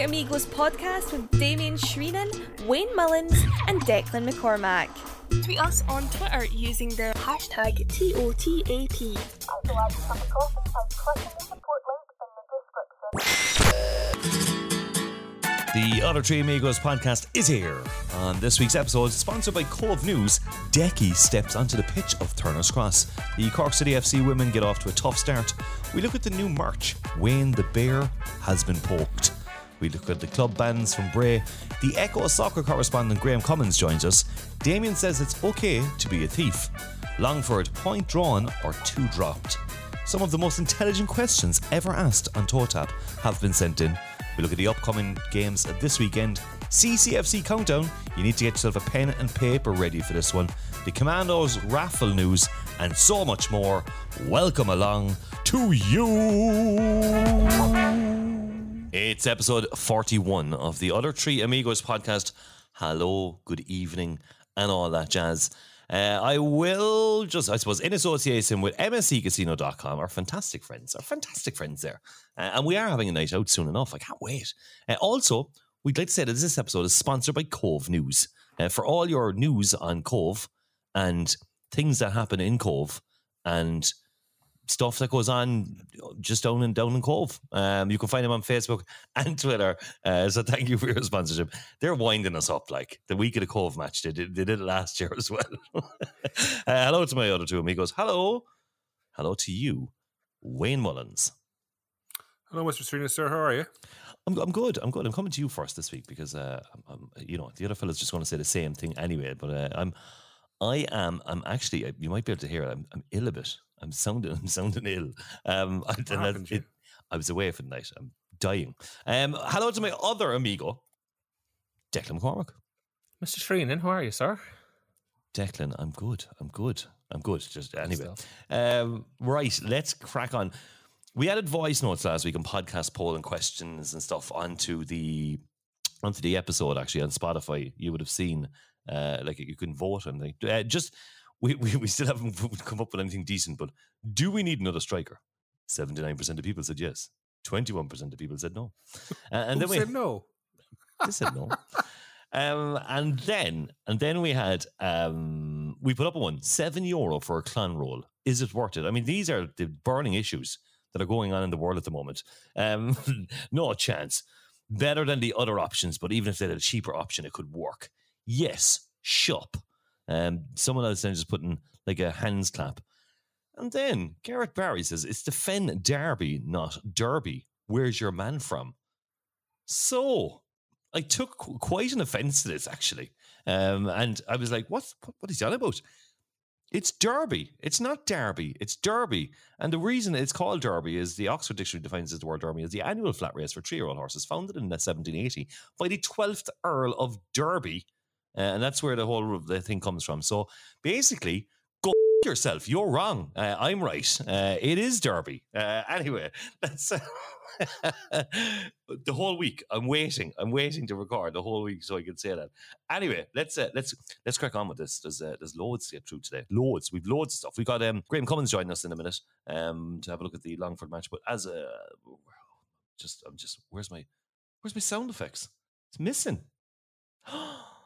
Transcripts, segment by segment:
Tree Amigos podcast with Damien Shreenan, Wayne Mullins, and Declan McCormack. Tweet us on Twitter using the hashtag TOTAP. The Other Three Amigos podcast is here. On this week's episode, sponsored by Cobh News, Decky steps onto the pitch of Turner's Cross. The Cork City FC women get off to a tough start. We look at the new merch. Wayne the Bear has been poked. We look at the club bands from Bray. The Echo soccer correspondent Graham Cummins joins us. Damien says it's okay to be a thief. Longford, point drawn or two dropped. Some of the most intelligent questions ever asked on TOTAP have been sent in. We look at the upcoming games this weekend. CCFC Countdown. You need to get yourself a pen and paper ready for this one. The Commandos raffle news and so much more. Welcome along to you. It's episode 41 of the Other Three Amigos podcast. Hello, good evening, and all that jazz. Uh, I will just, I suppose, in association with MSCCasino.com, our fantastic friends, our fantastic friends there. Uh, and we are having a night out soon enough. I can't wait. Uh, also, we'd like to say that this episode is sponsored by Cobh News. Uh, for all your news on Cobh and things that happen in Cobh and stuff that goes on just down in down in Cobh. Um, you can find them on Facebook and Twitter. Uh, so thank you for your sponsorship. They're winding us up like the week of the Cobh match. They did, they did it last year as well. uh, hello to my other two amigos. Hello, hello to you, Wayne Mullins. Hello, Mr. Serena, sir. How are you? I'm, I'm good. I'm good. I'm coming to you first this week because uh, I'm, I'm, you know the other fellas just going to say the same thing anyway. But uh, I'm I am I'm actually you might be able to hear it. I'm, I'm ill a bit. I'm sounding I'm sounding ill. Um, I, it, I was away for the night. I'm dying. Um, hello to my other amigo, Declan McCormack. Mr. Shreenan, how are you, sir? Declan, I'm good. I'm good. I'm good. Just anyway. Um, right, let's crack on. We added voice notes last week and podcast poll and questions and stuff onto the onto the episode actually on Spotify. You would have seen uh, like you can vote and uh, just we, we we still haven't come up with anything decent. But do we need another striker? Seventy nine percent of people said yes. Twenty one percent of people said no. Uh, and then we said no? they said no. Um, and then and then we had um, we put up a one seven euro for a clan roll. Is it worth it? I mean, these are the burning issues that are going on in the world at the moment. Um, no chance. Better than the other options, but even if they had a cheaper option, it could work. Yes, shop. Um, someone else then just putting like a hands clap. And then Garrett Barry says it's the Fen Derby, not Derby. Where's your man from? So I took qu- quite an offence to this actually, um, and I was like, "What's what is he on about?" It's Derby. It's not Derby. It's Derby. And the reason it's called Derby is the Oxford Dictionary defines the word Derby as the annual flat race for three-year-old horses, founded in 1780 by the 12th Earl of Derby, uh, and that's where the whole of the thing comes from. So basically, go yourself. You're wrong. Uh, I'm right. Uh, it is Derby. Uh, anyway, that's the whole week. I'm waiting. I'm waiting to record the whole week so I can say that. Anyway, let's uh, let's let's crack on with this. There's uh, there's loads to get through today. Loads. We've loads of stuff. We've got um, Graham Cummins joining us in a minute um, to have a look at the Longford match. But as a just I'm just where's my where's my sound effects? It's missing.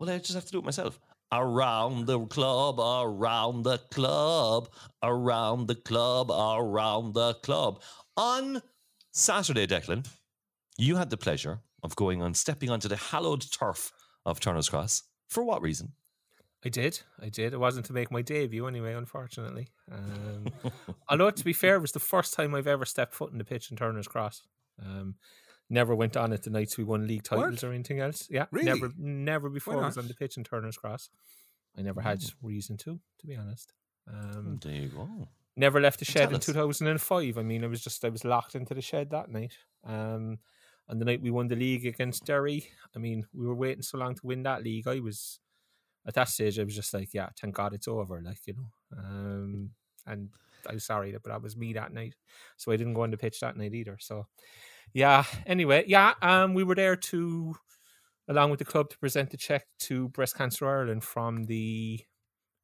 well, I just have to do it myself. Around the club, around the club, around the club, around the club. On Saturday, Declan, you had the pleasure of going on, stepping onto the hallowed turf of Turner's Cross. For what reason? I did. I did. It wasn't to make my debut anyway, unfortunately. Um, although, to be fair, it was the first time I've ever stepped foot in the pitch in Turner's Cross. Um, never went on it the nights we won league titles What? or anything else. Yeah, Really? never, never before I was on the pitch in Turner's Cross. I never had reason to, to be honest. Um, there you go. never left the shed Tell in us. 2005. I mean, I was just I was locked into the shed that night. Um, and the night we won the league against Derry, I mean, we were waiting so long to win that league. I was at that stage, I was just like, yeah, thank God it's over, like you know. Um, and I'm sorry, but that was me that night, so I didn't go on the pitch that night either. So, yeah. Anyway, yeah, um, we were there to, along with the club, to present the check to Breast Cancer Ireland from the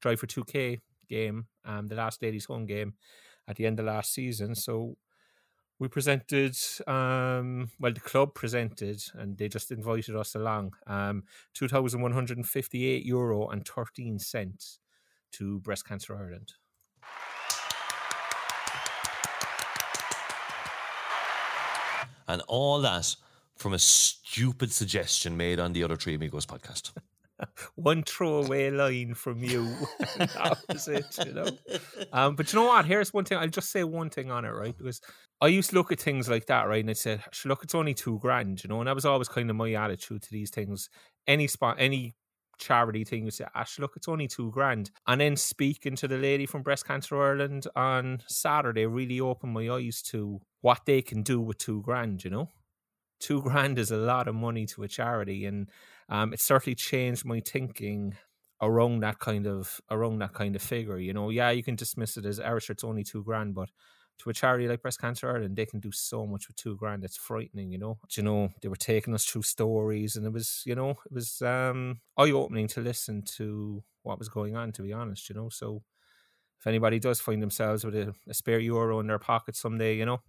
Drive for 2K game, um, the last ladies' home game at the end of last season. So we presented um well the club presented and they just invited us along um 2158 euro and 13 cents to breast cancer ireland And all that from a stupid suggestion made on the other Three Amigos podcast. one throwaway line from you. That was it you know? Um but you know what? Here's one thing. I'll just say one thing on it right? Because i used to look at things like that right? And i said look it's only two grand you know? And that was always kind of my attitude to these things. Any spot any charity thing you say ash look it's only two grand. And then speaking to the lady from breast cancer ireland on saturday really opened my eyes to what they can do with two grand you know two grand is a lot of money to a charity and um, it certainly changed my thinking around that kind of around that kind of figure. You know, yeah, you can dismiss it as Irish, it's only two grand, but to a charity like Breast Cancer Ireland, they can do so much with two grand. It's frightening, you know. Do you know, they were taking us through stories, and it was, you know, it was um, eye opening to listen to what was going on. To be honest, you know, so if anybody does find themselves with a, a spare euro in their pocket someday, you know,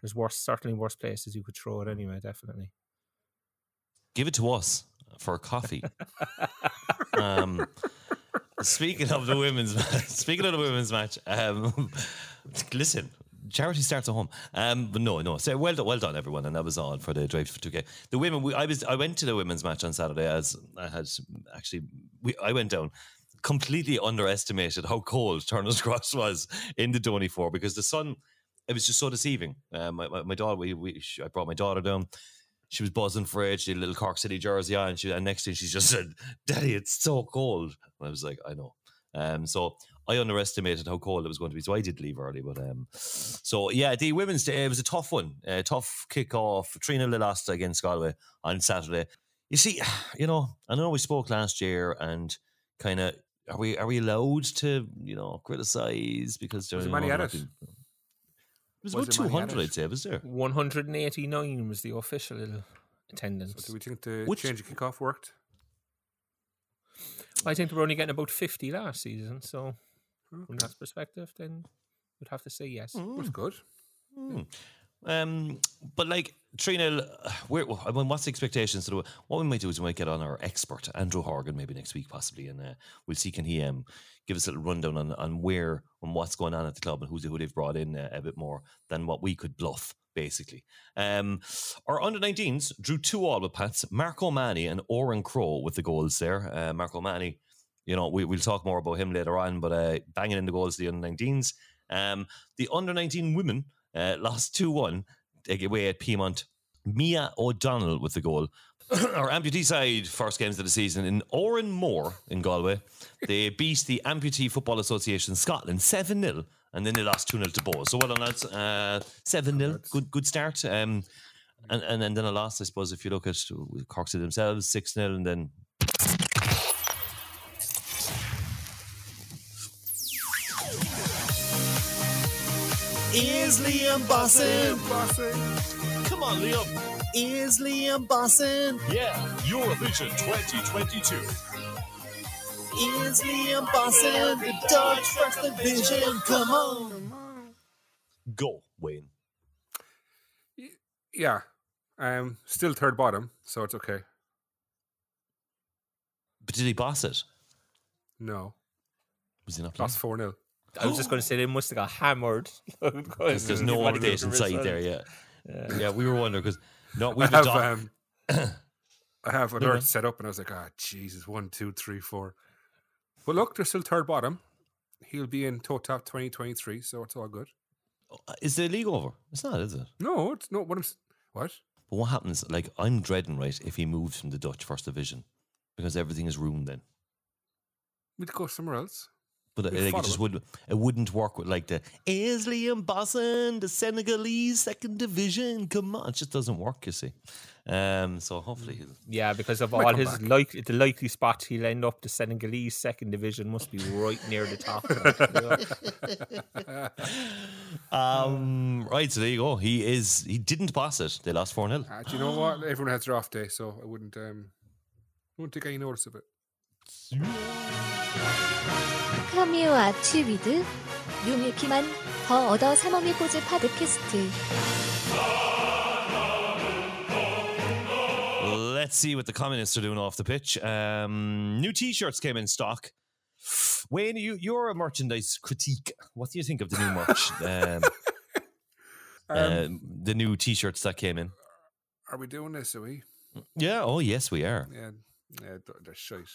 there's worse, certainly worse places you could throw it anyway. Definitely. Give it to us for a coffee. um, speaking of the women's match, speaking of the women's match, um, listen, charity starts at home. Um, but no, no. So well done, well done, everyone, and that was all for the drive for two K. The women, we, I was, I went to the women's match on Saturday as I had actually, we, I went down. Completely underestimated how cold Turner's Cross was in the Donny Four because the sun, it was just so deceiving. Um, my, my, my daughter, we, we, I brought my daughter down she was buzzing for it. She had a little Cork City jersey on. And, she, and next thing she just said, Daddy, it's so cold. And I was like, I know. Um, so I underestimated how cold it was going to be. So I did leave early. But um, so yeah, the women's day, it was a tough one. A tough kick off. 3 0 lost against Galway on Saturday. You see, you know, I know we spoke last year and kind of are we are we allowed to you know criticize because there's there there many you at it? It was, Was about there many two at hundred, it? I'd say. Was there? 189 was the official attendance. So do we think the Which- change of kickoff worked? I think they were only getting about 50 last season. So, from that perspective, then we'd have to say yes. That's good. Hmm. Um, but like 0 where I mean, what's the expectations? Do? What we might do is we might get on our expert Andrew Horgan maybe next week possibly, and uh, we'll see can he um give us a little rundown on on where and what's going on at the club and who's who they've brought in uh, a bit more than what we could bluff. Basically, um, our under 19s drew two all with Pats, Marco Manny and Oren Crow with the goals there. Uh, Marco Manny, you know, we, we'll talk more about him later on, but uh, banging in the goals, the under 19s. Um, the under 19 women uh, lost 2 1 away at Peamount. Mia O'Donnell with the goal. Our amputee side, first games of the season in Oranmore in Galway. They beat the Amputee Football Association Scotland 7 0, and then they lost 2 0 to Bow. So well done, lads. Uh, 7 0, good good start. Um, and, and, and then a loss, I suppose, if you look at Cork City themselves, 6 0, and then Is Liam Bosson? Come on, Liam. Is Liam Bosson? Yeah, Eurovision 2022. Is Liam Bosson the Dutch the vision. Come on. Go, Wayne. Yeah. Um, still third bottom, so it's okay. But did he boss it? No. Was he not playing? Lost 4 0. I was just going to say they must have got hammered. Because there's no update inside there yet. Yeah. we were wondering because no, I we've have, um, I have man. alerts set up, and I was like, ah, Jesus, one, two, three, four. But look, they're still third bottom. He'll be in toe top 2023, so it's all good. Is the league over? It's not, is it? No, it's not what I'm. What? But what happens? Like I'm dreading, right? If he moves from the Dutch First Division, because everything is ruined then. We'd go somewhere else. But We'll like, it just it. would it wouldn't work with like the is and Bosson the Senegalese second division? Come on, it just doesn't work. You see, um. So hopefully, he'll, Yeah, because of all his back. like the likely spots he'll end up, the Senegalese second division must be right near the top. um. Right. So there you go. He is. He didn't pass it. They lost four 0 Uh, do you know what? Everyone has their off day, so I wouldn't. Um, I wouldn't take any notice of it. 크라미오와 튜비드 유미피만 더 얻어 사모미 포즈 파드캐스트 Let's see what the communists are doing off the pitch. Um, new T-shirts came in stock. Wayne, you, you're a merchandise critique. What do you think of the new merch? um, uh, the new T-shirts that came in. Are we doing this? Are we? Yeah. Oh, yes, we are. Yeah, yeah, they're, they're shite.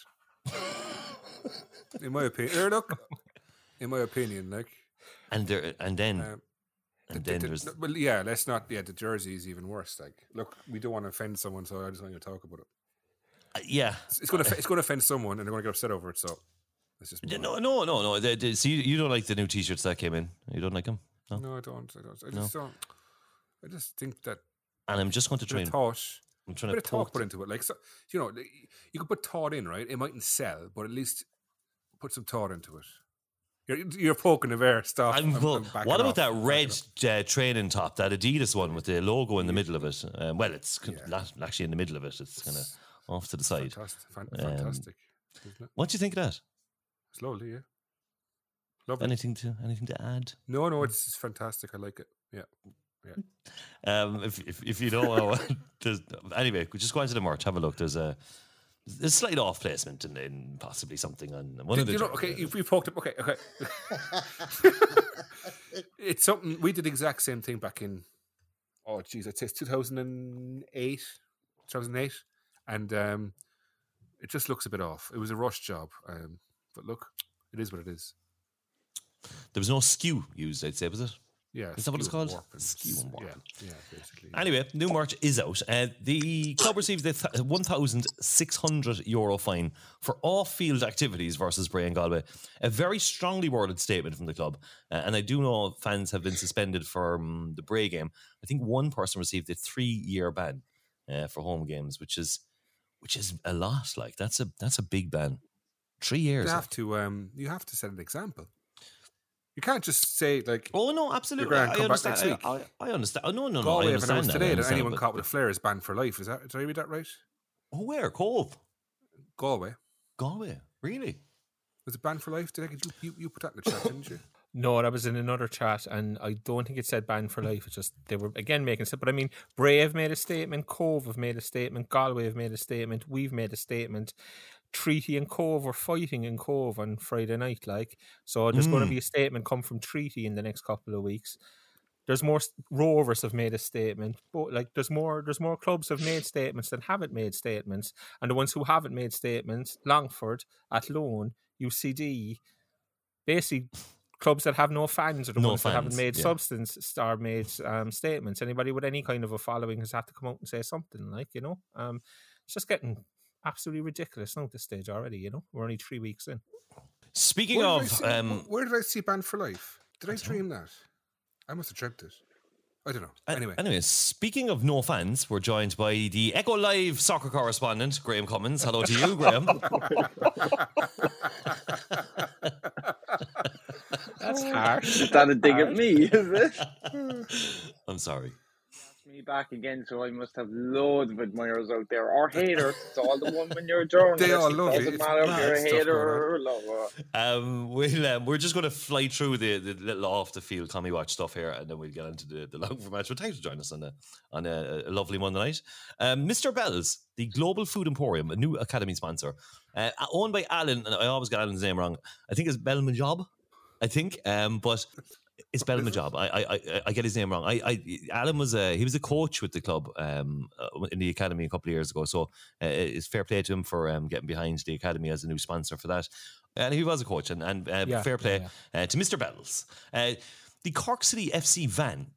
in my opinion, er, look. In my opinion, like, And there, and then, um, and the- then the- there's no, well, yeah. Let's not. Yeah, the jersey is even worse. Like, look, we don't want to offend someone, so I just want to talk about it. uh, yeah. It's, it's going to it's to offend someone, and they're going to get upset over it. So let's just. No, on. no, no, no. The, the, so you, you don't like the new T-shirts that came in? You don't like them? No. No, I don't. I don't. I No. just don't. I just think that And I'm just going to try and thought, I'm trying bit to of thought put into it. Like, so, you know, you could put thought in, right? It mightn't sell, but at least put some thought into it. You're, you're poking the bear. Stop. I'm, well, backing what about off. that red uh, training top, that Adidas one with the logo in the middle of it? Um, well, it's Yeah. not actually in the middle of it. It's kind of off to the side. Fantastic. Um, fantastic. Isn't it? What do you think of that? It's lovely, yeah. Lovely. Anything to anything to add? no, no, it's, it's fantastic. I like it. Yeah. Um, if, if if you don't know, anyway, just go into the merch. Have a look. There's a a slight off placement and possibly something on one of the. you know, okay, if we poked up, okay, okay. it's something we did the exact same thing back in, oh, geez, I'd say it's 2008, 2008. And um, it just looks a bit off. It was a rush job. Um, but look, it is what it is. there was no skew used. I'd say was it? Yeah. Is that what it's called? Skew and warp. Yeah, yeah, basically. Anyway, new merch is out. Uh, the club received a th- 1,600 euro fine for off-field activities versus Bray and Galway. A very strongly worded statement from the club, uh, and I do know fans have been suspended from the Bray game. I think one person received a three-year ban uh, for home games, which is which is a lot. Like that's a that's a big ban. Three years. you have to um, you have to set an example. You can't just say like Oh no, absolutely. grand, I come back understand. next I, week. I, I understand. Oh, no, no, no. Galway have understand announced that. Today that anyone but- caught with a flare is banned for life. Is that did I read that right? Oh, where Cobh, Galway Galway, really? was it banned for life? Did I get you? You, you put that in the chat, didn't you? No, that was in another chat, and I don't think it said banned for life. It's just they were again making it. But I mean, Brave made a statement, Cobh have made a statement, Galway have made a statement, we've made a statement. Treaty and Cobh were fighting in Cobh on Friday night, like so. There's going to Mm. be a statement come from Treaty in the next couple of weeks. There's more Rovers have made a statement, but like there's more there's more clubs have made statements than haven't made statements, and the ones who haven't made statements, Longford, Athlone, UCD, basically clubs that have no fans are the No ones that haven't made yeah. substance star made um, statements. Anybody with any kind of a following has had to come out and say something, like you know. Um, it's just getting absolutely ridiculous now at this stage already. You know, we're only three weeks in. Speaking Where of, see- um, where did I see Band for life? Did I, dream that? I must have dreamt it. I don't know. Anyway, Anyway, speaking of no fans, we're joined by the Echo Live soccer correspondent, Graham Cummins. Hello to you, Graham. That's harsh. Is that a dig at me, is it? I'm sorry. Me back again, so I must have loads of admirers out there or haters. It's all the one when you're a journalist. They all love you. doesn't It's matter if you're a hater or a lover. Um, we'll, um, we're just going to fly through the, the little off the field Commie Watch stuff here, and then we'll get into the, the Longford match. But thanks for joining us on a on a, a lovely Monday night. Um, Mr. Bell's, the Global Food Emporium, a new academy sponsor, uh, owned by Alan. And I always get Alan's name wrong. I think it's Belmajob. I think, um, but it's Belmajob. I, I I I get his name wrong. I, I Alan was a he was a coach with the club um uh, in the academy a couple of years ago. So uh, it's fair play to him for um, getting behind the academy as a new sponsor for that. And he was a coach, and, and uh, Yeah, fair play yeah, Uh, to Mr. Bells. Uh, the Cork City FC van,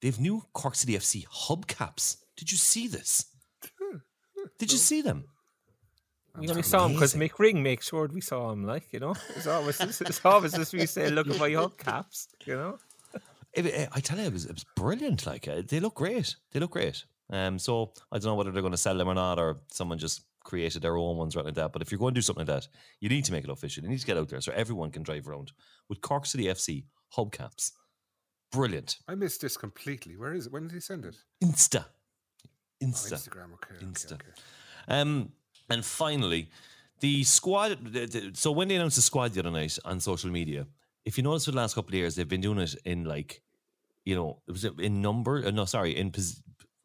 they've new Cork City FC hubcaps. Did you see this? Did you see them? We only saw him because Mick Ring makes sure we saw him. Like you know, it's always it's always this we say, look at my hubcaps. You know. It- it- I tell you, it was, it was brilliant. Like uh, they look great. They look great. Um, so I don't know whether they're going to sell them or not, or someone just created their own ones right like that. But if you're going to do something like that, you need to make it official. You need to get out there so everyone can drive around with Cork City FC hubcaps. Brilliant. I missed this completely. Where is it? When did he send it? Insta. Oh, Insta. Instagram. Okay. okay, Insta. okay. Um, and finally, the squad. So when they announced the squad the other night on social media, if you notice for the last couple of years, they've been doing it in like you know, it was in number. Uh, no, sorry, in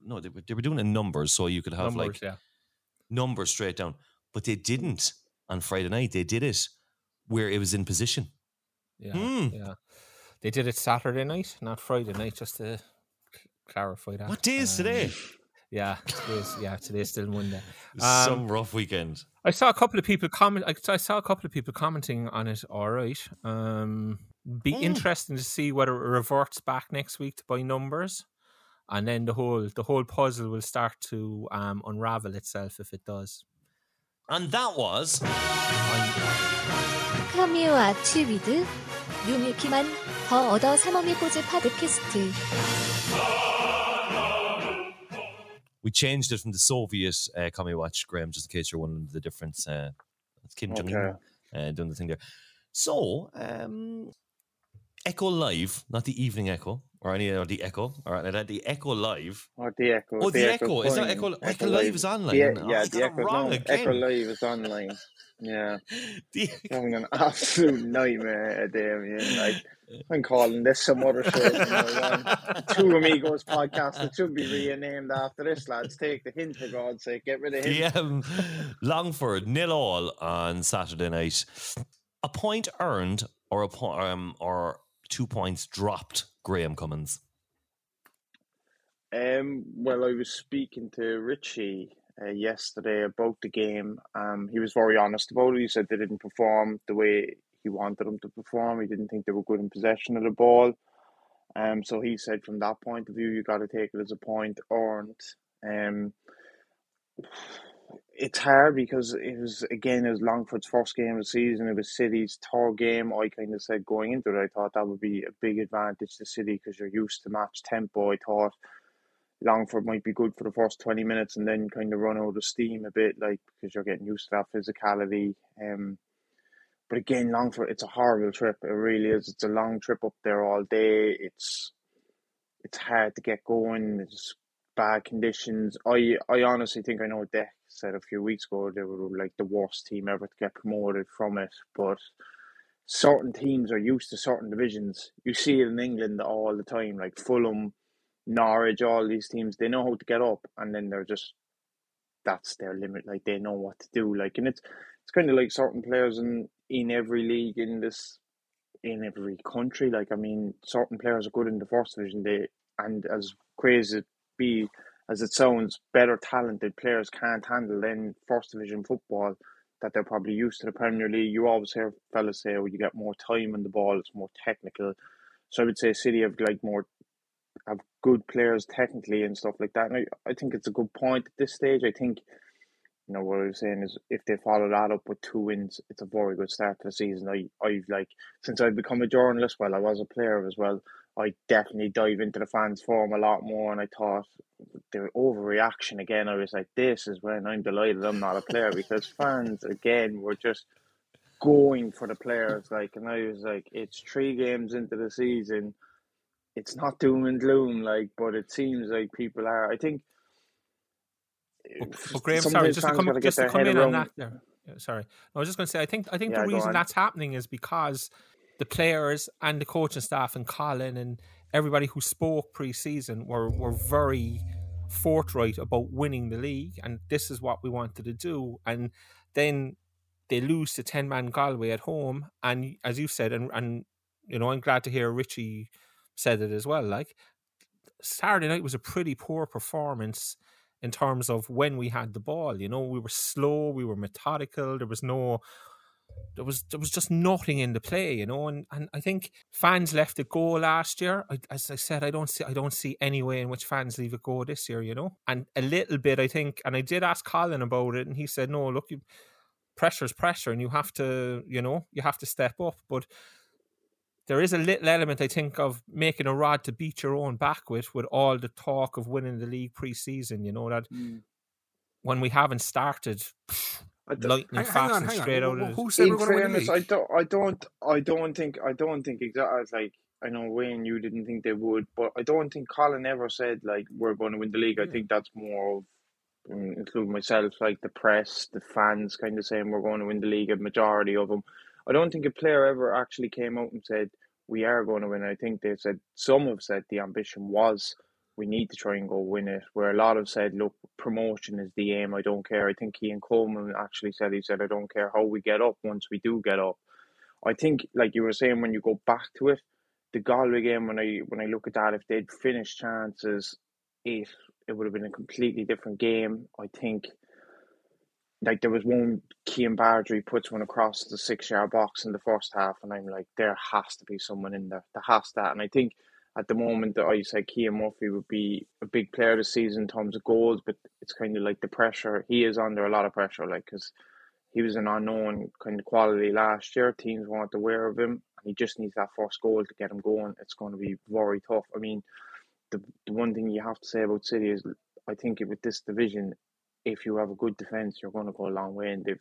no, they were, they were doing it in numbers, so you could have Numbers, like yeah. numbers straight down. But they didn't on Friday night. They did it where it was in position. Yeah, Hmm. yeah. They did it Saturday night, not Friday night, just to clarify that. What day is Um, today? Yeah, today's yeah, today's still Monday. It's um, Some rough weekend. I saw a couple of people comment. I, I saw a couple of people commenting on it. All right, um, be Hmm. interesting to see whether it reverts back next week to by numbers, and then the whole the whole puzzle will start to um, unravel itself if it does. And that was 크라미오와 튜비드 유미키만 더 얻어 사모미 꼬즈 파드캐스트 we changed it from the Soviet uh, Commie Watch, Graham, just in case you're wondering the difference. Uh, it's Kim Jong Un uh, doing the thing there. So, um, Echo Live, not the Evening Echo or any or the Echo, all right, the Echo Live. Or the Echo. Oh, the, Echo. Is that fine. Echo? Echo, Live is online. The, Oh, yeah, the Echo, wrong no, again. Echo Live is online. Yeah, The- having an absolute nightmare, Damien. Like, I'm calling this some other show. You know, one. Two Amigos podcast. It should be renamed after this, lads. Take the hint, for God's sake. Get rid of him. the um, Longford nil all on Saturday night. A point earned or a point um, or two points dropped. Graham Cummins. Um, well, I was speaking to Richie uh, yesterday about the game. Um, he was very honest about it. He said they didn't perform the way he wanted them to perform. He didn't think they were good in possession of the ball. Um, so he said from that point of view, you got to take it as a point earned. Um, it's hard because it was again it was Longford's first game of the season. It was City's third game. I kind of said going into it, I thought that would be a big advantage to City because you're used to match tempo. I thought Longford might be good for the first twenty minutes and then kind of run out of steam a bit, like because you're getting used to that physicality. Um, but again, Longford, it's a horrible trip. It really is. It's a long trip up there all day. It's it's hard to get going. It's bad conditions. I I honestly think I know what Deck said a few weeks ago. They were like the worst team ever to get promoted from it. But certain teams are used to certain divisions. You see it in England all the time, like Fulham, Norwich, all these teams. They know how to get up, and then they're just that's their limit. Like they know what to do. Like and it's it's kind of like certain players in in every league in this in every country. Like I mean, certain players are good in the first division. They and as crazy be as it sounds, better talented players can't handle in first division football that they're probably used to the Premier League. You always hear fellas say, "Oh, you get more time in the ball. It's more technical." So I would say City have like more have good players technically and stuff like that. And I, I think it's a good point at this stage. I think you know what I was saying is if they follow that up with two wins, it's a very good start to the season. I I've like since I've become a journalist, well, I was a player as well. I definitely dive into the fans form a lot more, and I thought the overreaction again. I was like, this is when I'm delighted I'm not a player because fans again were just going for the players. Like, and I was like, it's three games into the season. It's not doom and gloom, like, but it seems like people are. I think. But, but Graham, sorry, just to come, just to come in on that there. Sorry, I was just going to say, I think I think Yeah, the reason that's happening is because the players and the coaching staff and Colin and everybody who spoke pre-season were were very forthright about winning the league, and this is what we wanted to do, and then they lose to ten man Galway at home, and as you said, and and you know, I'm glad to hear Richie said it as well. Like Saturday night was a pretty poor performance in terms of when we had the ball. You know, we were slow, we were methodical. There was no, there was there was just nothing in the play. You know, and and I think fans left it go last year. I, as I said, I don't see I don't see any way in which fans leave it go this year. You know, and a little bit I think, and I did ask Colin about it, and he said, no, look, you, pressure's pressure, and you have to, you know, you have to step up, but there is a little element, I think, of making a rod to beat your own back with, with all the talk of winning the league pre-season. You know that when we haven't started, I don't- lightning Hang, hang fast on, and straight on. out Who- of. Who said in we're going to win the fairness. I don't, I don't, I don't think, I don't think exactly like I know Wayne, you didn't think they would, but I don't think Colin ever said like we're going to win the league. I think that's more of, um, including myself, like the press, the fans, kind of saying we're going to win the league. A majority of them, I don't think a player ever actually came out and said we are going to win. I think they said some have said the ambition was we need to try and go win it. Where a lot have said, look, promotion is the aim. I don't care. I think Cian Coleman actually said he said I don't care how we get up once we do get up. I think, like you were saying, when you go back to it, the Galway game when I when I look at that, if they'd finished chances eight, it would have been a completely different game. I think like there was one Cian Bargary puts one across the six yard box in the first half and I'm like, there has to be someone in there. There has to and I think at the moment that I said Cian Murphy would be a big player this season in terms of goals, but it's kind of like the pressure. He is under a lot of pressure, like because he was an unknown kind of quality last year. Teams weren't aware of him, and he just needs that first goal to get him going. It's going to be very tough. I mean, the the one thing you have to say about City is, I think with this division, if you have a good defense, you're going to go a long way. And they've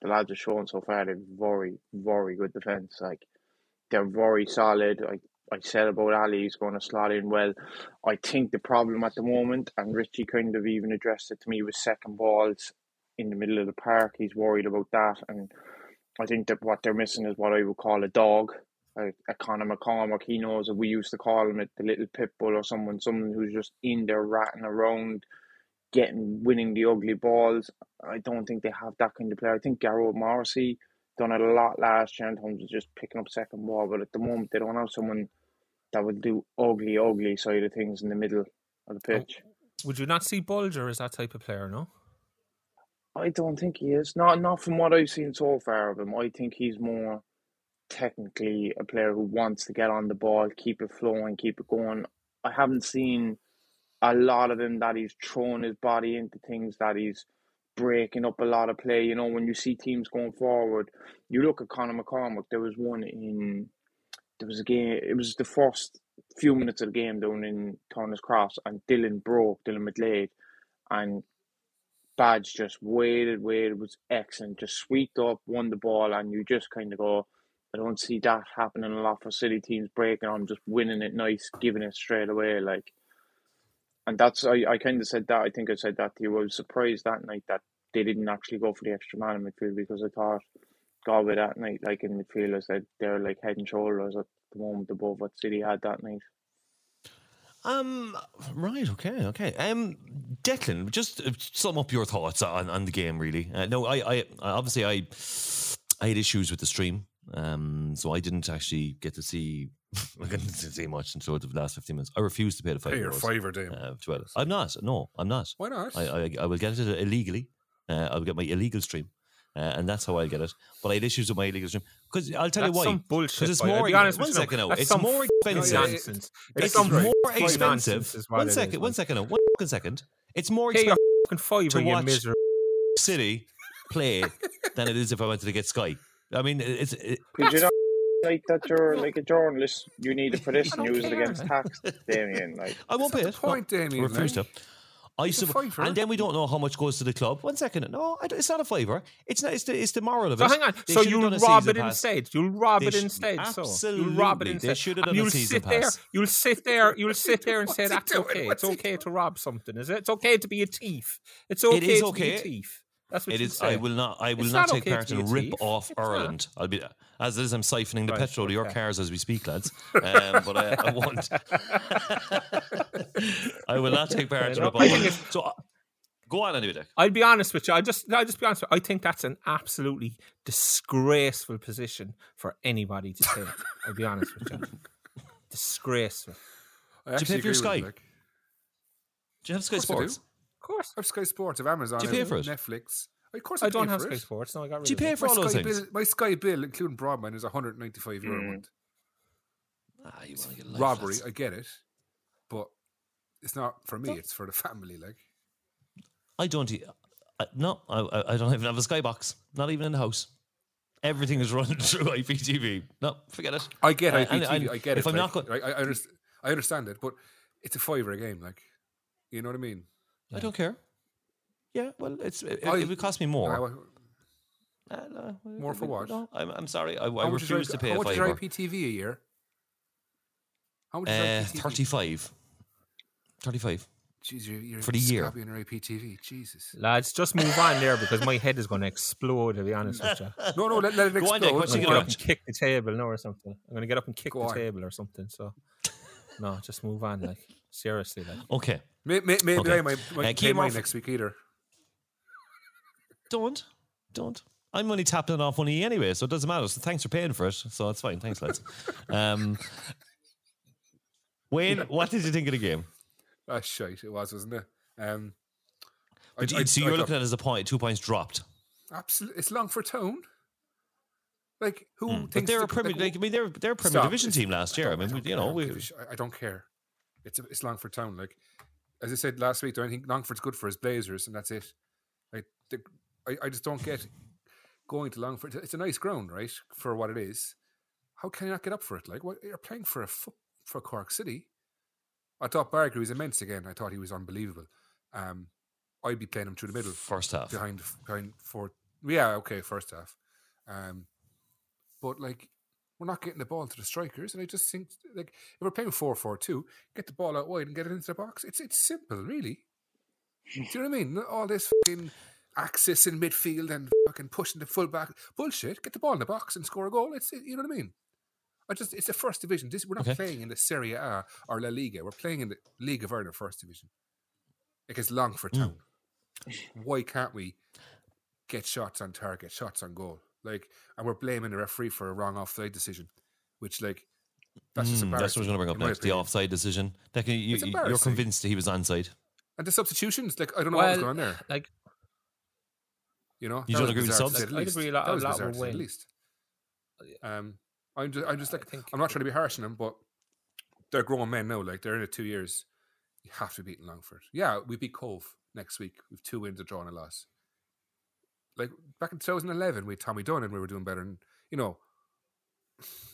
the lads have shown so far they've very very good defense. Like they're very solid. I I said about Ali, he's going to slot in well. I think the problem at the moment, and Richie kind of even addressed it to me, was second balls in the middle of the park. He's worried about that, and I think that what they're missing is what I would call a dog, a, a Conor McCormack. He knows that we used to call him it, the little pit bull or someone, someone who's just in there ratting around, getting winning the ugly balls. I don't think they have that kind of player. I think Garrod Morrissey done it a lot last year in terms of just picking up second ball, but at the moment they don't have someone that would do ugly, ugly side of things in the middle of the oh, pitch. Would you not see Bolger as that type of player? No. I don't think he is. Not not from what I've seen so far of him. I think he's more technically a player who wants to get on the ball, keep it flowing, keep it going. I haven't seen a lot of him that he's throwing his body into things that he's breaking up a lot of play. You know, when you see teams going forward, you look at Conor McCormack. There was one in there was a game. It was the first few minutes of the game down in Turner's Cross, and Dylan broke Dylan McGlade, and Badge just waited, waited, was excellent, just swept up, won the ball, and you just kind of go, I don't see that happening a lot for City teams breaking on, just winning it nice, giving it straight away, like. And that's I, I kind of said that. I think I said that to you. I was surprised that night that they didn't actually go for the extra man in midfield because I thought Galway that night, like in midfield, I said they're like head and shoulders at the moment above what City had that night. Um. Right. Okay. Okay. Um. Declan, just uh, sum up your thoughts on, on the game. Really. Uh, no. I. I. Obviously. I. I had issues with the stream. Um. So I didn't actually get to see. I didn't see much until the last fifteen minutes. I refuse to pay the five. Pay your euros, fiver, Dave. Uh, to it. I'm not. No, I'm not. Why not? I. I, I will get it illegally. Uh, I'll get my illegal stream. Uh, and that's how I get it. But I had issues with my illegal stream because I'll tell That's you why. some bullshit. 'Cause it's more. be honest one with now. It's more expensive. nonsense. It's, It's more expensive. nonsense is what One it second. is, One now, One fucking second. It's more Pay expensive fucking fiver, to you watch miserable. City play than it is if I wanted to get Sky. I mean, it's it, Because you don't like that you're like a journalist, you need it for this and don't use it care, against man. tax, Damien. Like I won't pay it. point, no, Damien, Refuse to. I It's a sup- and then we don't know how much goes to the club. One second, no, I it's not a fiver. It's not. It's the, it's the moral of it. So it. hang on. They so you'll rob it pass. instead. You'll rob They it sh- instead. So you'll rob it absolutely. They instead. should have done a you'll season sit there. You'll sit there. You'll sit there and say that's doing? okay. What's It's okay doing? to rob something, is it? It's okay to be a thief. It's okay is to be a okay. thief. That's what It you is. say. I will not. I will It's not, not take okay to part in rip thief. off It's not. Ireland. I'll be as it is. I'm siphoning the Right, petrol to your cars as we speak, lads. Um, but I, I won't. I will not take part in rip off. it's- So uh, go on anyway, Dick. I'll be honest with you. I just, I'll just be honest. With you. I think that's an absolutely disgraceful position for anybody to take. I'll be honest with you. Disgraceful. I you actually pay for your Sky? you. Do you have Sky Of course I do. Sports? Of course. Sky Sports, of Amazon, Do you pay for it? Netflix. Of course, I, I don't have Sky it. Sports. No, I got rid Do you of pay it. for My all those Sky things? bill, my Sky bill, including broadband, is 195 euro a Mm. month. Ah, you wanna get Robbery, lads. I get it, but it's not for me. It's for the family. Like I don't. I, no, I, I- I don't even have a skybox. Not even in the house. Everything is run through IPTV. No, forget it. I get Uh, IPTV, and- and I get if it. I'm like, not go- I, I, understand, I understand it, but it's a fiver a game. Like you know what I mean? I don't care. Yeah, well, it's it, I- it would cost me more. Uh, Uh, no, More for what? No, I'm, I'm sorry. I, I how your- refuse to pay How a much is your fiver. IPTV a year? How much is Uh, your 35. 35. Jeez, you're, you're For the year. scabby on your IPTV. Jesus. Lads, just move on there because my head is going to explode. To be honest with you, No, no, let, let it Go on, explode. Dick, what I'm going to get up and kick the table now or something. I'm going to get up and kick Go the on. table or something. So, no, just move on. Like seriously, like Okay. May- may- Maybe Okay. I might, Uh, might keep pay mine off- next week either. Don't. Don't. I'm only tapping it off one E anyway, so it doesn't matter. So thanks for paying for it. So it's fine. Thanks, lads. Um, Wayne, what did you think of the game? Ah, shite, it was, wasn't it? Um, I- you- I- so I you're looking at it as a point, two points dropped. Absolutely, it's Longford Town. Like who Mm. But thinks they're a Premier. like, Like, I mean, they're they're a Premier. Division It's- team last year. I mean, you know, I we, a I- don't care. It's it's Longford Town. Like as I said last week, I think Longford's good for his Blazers, and that's it. Like the, I, I just don't get going to Longford. It's a nice ground, right, for what it is. How can you not get up for it? Like what you're playing for a fo- for Cork City. I thought Barker was immense again. I thought he was unbelievable. Um, I'd be playing him through the middle first half. behind behind four. Yeah, okay, first half. Um, but like we're not getting the ball to the strikers, and I just think like if we're playing four four two, get the ball out wide and get it into the box. It's it's simple, really. Do you know what I mean? All this fucking access in midfield and fucking pushing the full back bullshit. Get the ball in the box and score a goal. It's you know what I mean. I just it's the first division. This we're not Okay. playing in the Serie A or La Liga. We're playing in the League of Ireland First Division. Against Longford Mm. Town. Why can't we get shots on target, shots on goal? Like, and we're blaming the referee for a wrong offside decision, which like that's just Mm, embarrassing. that's what I was going to bring up in my next. The offside decision. Declan, you, It's you, you're convinced that he was onside. And the substitutions, like I don't know what was going on there. like You know, You don't was agree with bizarre to subs? say the I'd least. agree a lot- That a was lot bizarre with to say least. Um, I'm just, I'm just like, think- I'm not trying to be harsh on them, but they're grown men now. Like they're in it two years. You have to beat Longford. Yeah, we beat Cobh next week. We've two wins, a draw, and a loss. Like back in 2011, we had Tommy Dunne and we were doing better. And you know,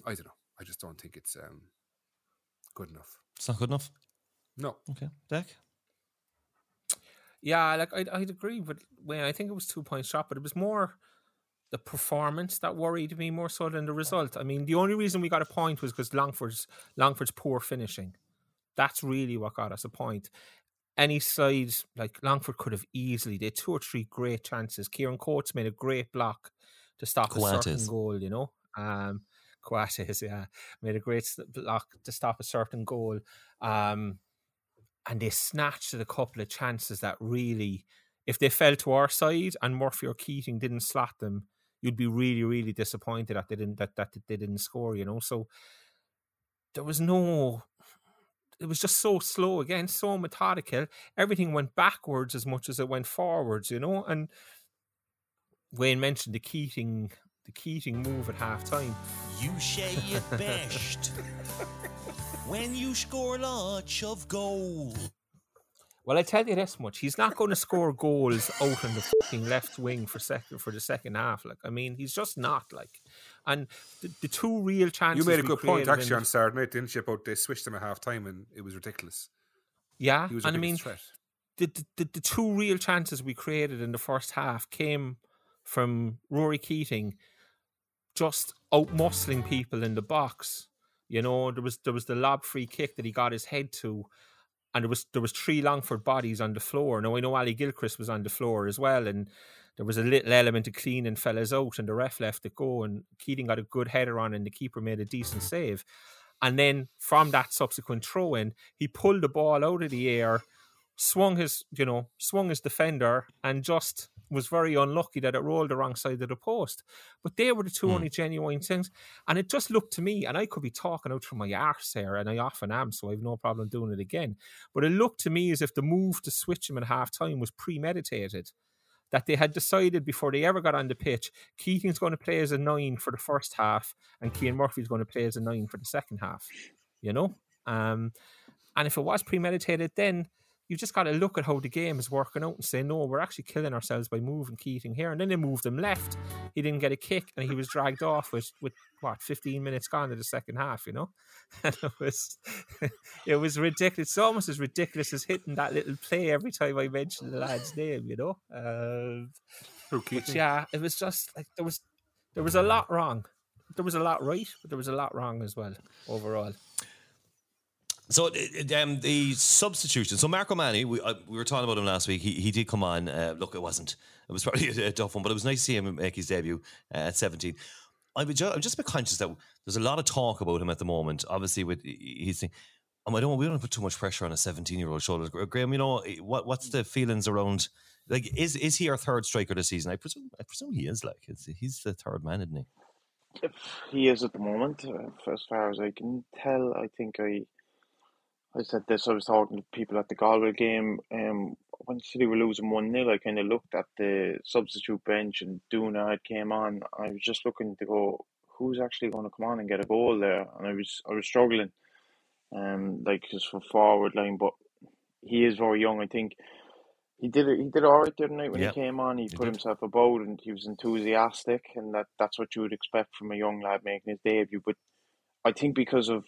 I don't know. I just don't think it's um good enough. It's not good enough. No, Okay, Deck. Yeah, like I'd, I'd agree with Wayne. I think it was two points shot, but it was more the performance that worried me more so than the result. I mean, the only reason we got a point was because Longford's Longford's poor finishing. That's really what got us a point. Any side like Longford could have easily did two or three great chances. Kieran Coates made a great block to stop a certain goal. You know, um, Coates, yeah, made a great block to stop a certain goal. Um, and they snatched at a couple of chances that really, if they fell to our side and Murphy or Keating didn't slot them, you'd be really, really disappointed that they didn't that, that they didn't score. You know, so there was no. It was just so slow again, so methodical. Everything went backwards as much as it went forwards. You know, and Wayne mentioned the Keating, the Keating move at half time. You say it best. when you score lots of goal. Well, I tell you this much: he's not going to score goals out on the fucking left wing for second for the second half. Like, I mean, he's just not like. And the, the two real chances you made a good point actually on Saturday night, didn't you? About they switched them at half time and it was ridiculous. yeah, He was a and I mean, threat. the the the two real chances we created in the first half came from Rory Keating just out muscling people in the box. You know, there was there was the lob free kick that he got his head to, and there was there was three Longford bodies on the floor. Now I know Ali Gilchrist was on the floor as well, and there was a little element of cleaning fellas out, and the ref left it go, and Keating got a good header on, and the keeper made a decent save. And then from that subsequent throw in, he pulled the ball out of the air, swung his, you know, swung his defender, and just was very unlucky that it rolled the wrong side of the post. But they were the two Hmm. only genuine things. And it just looked to me, and I could be talking out from my arse here, and I often am, so I have no problem doing it again. But it looked to me as if the move to switch him at half time was premeditated. That they had decided before they ever got on the pitch, Keating's going to play as a nine for the first half, and Cian Murphy's going to play as a nine for the second half. You know? Um, and if it was premeditated, then you just got to look at how the game is working out and say, no, we're actually killing ourselves by moving Keating here. And then they moved him left. He didn't get a kick and he was dragged off with, with what, 15 minutes gone to the second half, you know? And it was, it was ridiculous. It's almost as ridiculous as hitting that little play every time I mention the lad's name, you know? Um, but yeah, it was just like there was, there was a lot wrong. There was a lot right, but there was a lot wrong as well overall. So um, the substitution. So Marco Manny, we, uh, we were talking about him last week. He, he did come on. Uh, look, it wasn't. It was probably a, a tough one, but it was nice to see him make his debut uh, at 17. I'm just, I'm just a bit conscious that there's a lot of talk about him at the moment. Obviously, with he's saying, um, I don't. We don't put too much pressure on a 17 year old shoulders. Graham, you know what? What's the feelings around? Like, is is he our third striker this season? I presume. I presume he is. Like, he's the third man, isn't he? If he is at the moment, uh, as far as I can tell. I think I I said this. I was talking to people at the Galway game. Um, when City were losing one 0 I kind of looked at the substitute bench and Dunne had came on. I was just looking to go, who's actually going to come on and get a goal there? And I was I was struggling, um, like just for forward line. But he is very young. I think he did it. He did all right the other night when Yeah, he came on. He, he put did. himself about and he was enthusiastic, and that that's what you would expect from a young lad making his debut. But I think because of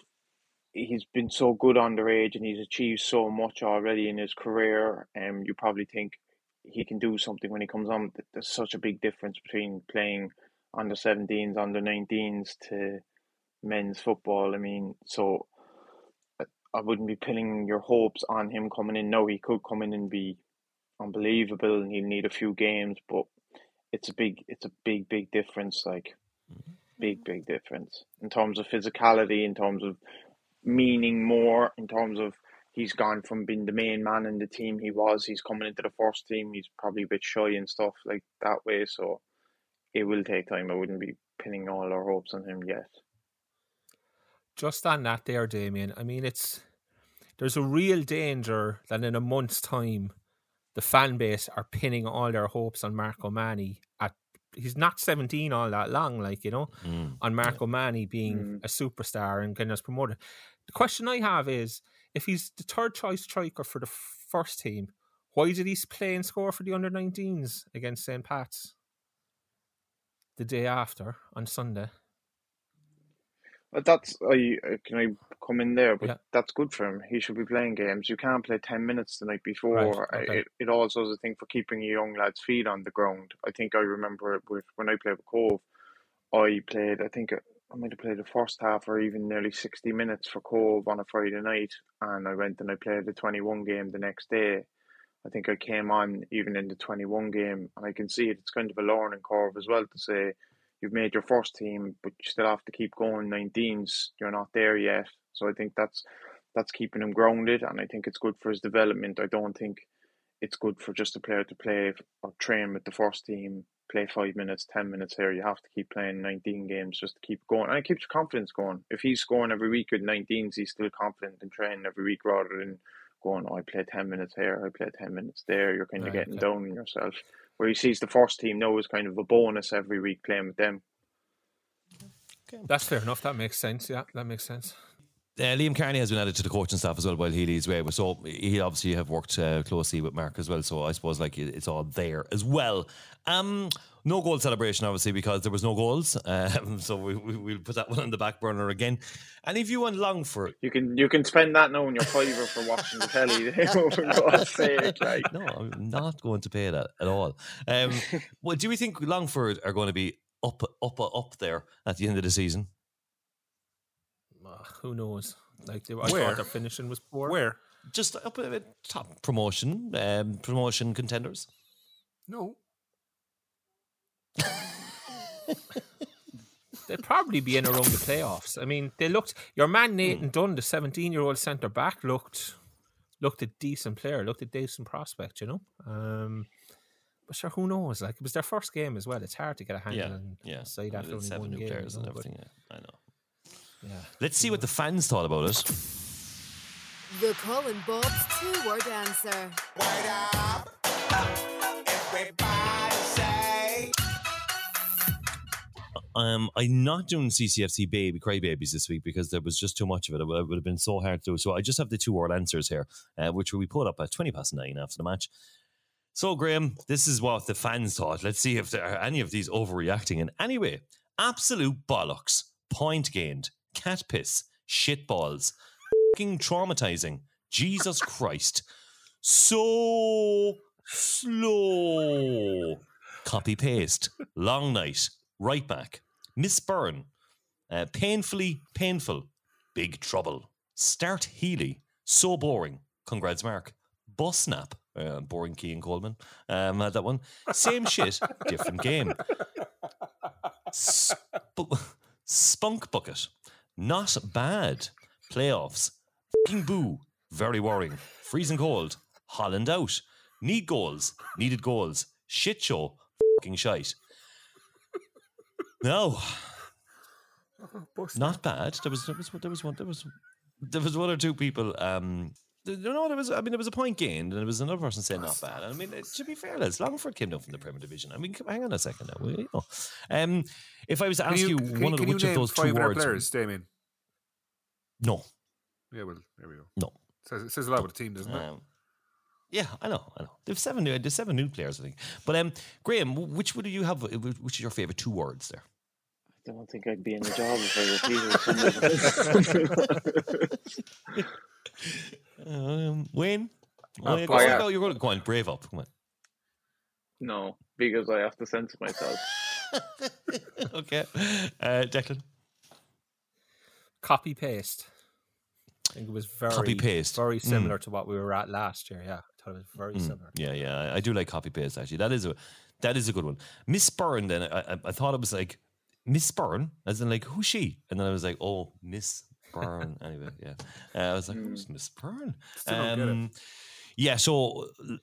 he's been so good underage and he's achieved so much already in his career, um, you probably think he can do something when he comes on. Th- There's such a big difference between playing under 17s, under 19s to men's football. I mean, so I I wouldn't be pinning your hopes on him coming in. No, he could come in and be unbelievable and he'll need a few games, but it's a big, it's a big, big difference. Like, big, big difference in terms of physicality, in terms of meaning more, in terms of he's gone from being the main man in the team he was, he's coming into the first team, he's probably a bit shy and stuff like that way. So it will take time. I wouldn't be pinning all our hopes on him yet. just on that there, Damien, I mean, it's there's a real danger that in a month's time, the fan base are pinning all their hopes on Marco Manni. At he's not 17 all that long, like you know, Mm. on Marco Manni being Mm. a superstar and getting us promoted. The question I have is, if he's the third choice striker for the first team, why did he play and score for the under 19s against St. Pat's the day after on Sunday? But that's I uh, can I come in there, but Yeah. that's good for him. He should be playing games. You can't play ten minutes the night before. Right, okay. It, it also is a thing for keeping young lads' feet on the ground. I think I remember it with when I played with Cobh. I played. I think uh, I might have played the first half or even nearly sixty minutes for Cobh on a Friday night, and I went and I played the twenty-one game the next day. I think I came on even in the twenty-one game, and I can see it. It's kind of a learning curve as well to say you've made your first team, but you still have to keep going 19s. You're not there yet. So I think that's that's keeping him grounded, and I think it's good for his development. I don't think it's good for just a player to play or train with the first team, play five minutes, ten minutes here. You have to keep playing 19 games just to keep going, and it keeps your confidence going. If he's scoring every week with 19s, he's still confident in training every week rather than going, oh, I play 10 minutes here, I play 10 minutes there. You're kind of Right, getting okay. down on yourself. Where he sees the first team now is kind of a bonus every week playing with them. That's fair enough. That makes sense. Yeah, that makes sense. Uh, Liam Kearney has been added to the coaching staff as well while he leads way. So he obviously have worked uh, closely with Mark as well. So I suppose like it's all there as well. Um, no goal celebration obviously because there was no goals. Um, so we, we we'll put that one on the back burner again. and Any view on Longford? You can you can spend that now on your fiver for watching the telly. sake, like. No, I'm not going to pay that at all. Um, well, do we think Longford are going to be up, up, up there at the end of the season? Who knows? Like they, I Where? thought their finishing was poor. Where? Just up at top promotion, um, promotion contenders. No. They'd probably be in around the playoffs. I mean, they looked. Your man Nathan Dunn, the seventeen-year-old centre back, looked looked a decent player. Looked a decent prospect. You know. Um, but sure, who knows? Like it was their first game as well. It's hard to get a handle Yeah, on yeah. side after With only seven one new game. players you and know, but, everything. Yeah, I know. Yeah. Let's see what the fans thought about it. The Colin Bob's two word answer. Um, I'm not doing CCFC baby crybabies this week because there was just too much of it. It would it would have been so hard to do. So I just have the two word answers here, uh, which we put up at 20 past nine after the match. So, Graham, this is what the fans thought. Let's see if there are any of these overreacting in any way. Absolute bollocks, point gained, cat piss, shit balls, fucking traumatizing. Jesus Christ. So slow. Copy paste. Long night. Right back. Miss Byrne. Uh, painfully painful. Big trouble. Start Healy, so boring. Congrats, Mark. Bus Snap, uh, boring Cian Coleman. Um, had that one. Same shit, different game. Sp- Spunk Bucket, not bad. Playoffs, boo, very worrying. Freezing cold, Holland out. Need goals, needed goals. Shit show, fucking shite. No, not bad. There was there was there was one there was there was one or two people. Um, th- no, there was. I mean, there was a point gained, and there was another person saying not bad. And I mean, uh, to be fair, lads, Longford came down from the Premier Division. I mean, come- hang on a second now. You know, um, if I was to Can ask you, can one of the, you which of name those two five of our words, players, Damien? no, Yeah, well, there we go. no, Says, it says a lot about the team, doesn't it? Um, yeah, I know, I know. There's seven new, there's seven new players, I think. But um, Graham, wh- which would you have? Which is your favorite two words there? I don't think I'd be in the job if I repeated some of them. Um, Wayne, oh, yeah, go, on, yeah. go, you're going to go on, brave up. Come on. No, because I have to censor myself. okay, uh, Declan. Copy paste. I think it was very Copy-paste. very Mm. similar to what we were at last year. Yeah, I thought it was very Mm, similar. Yeah, yeah, I- I do like copy paste. Actually, that is a that is a good one. Miss Byrne. Then I, I, I thought it was like Miss Byrne, as in like who's she? And then I was like, oh, Miss Byrne. anyway, yeah, uh, I was like, who's Miss Byrne? Still don't get it. Um, yeah, so uh,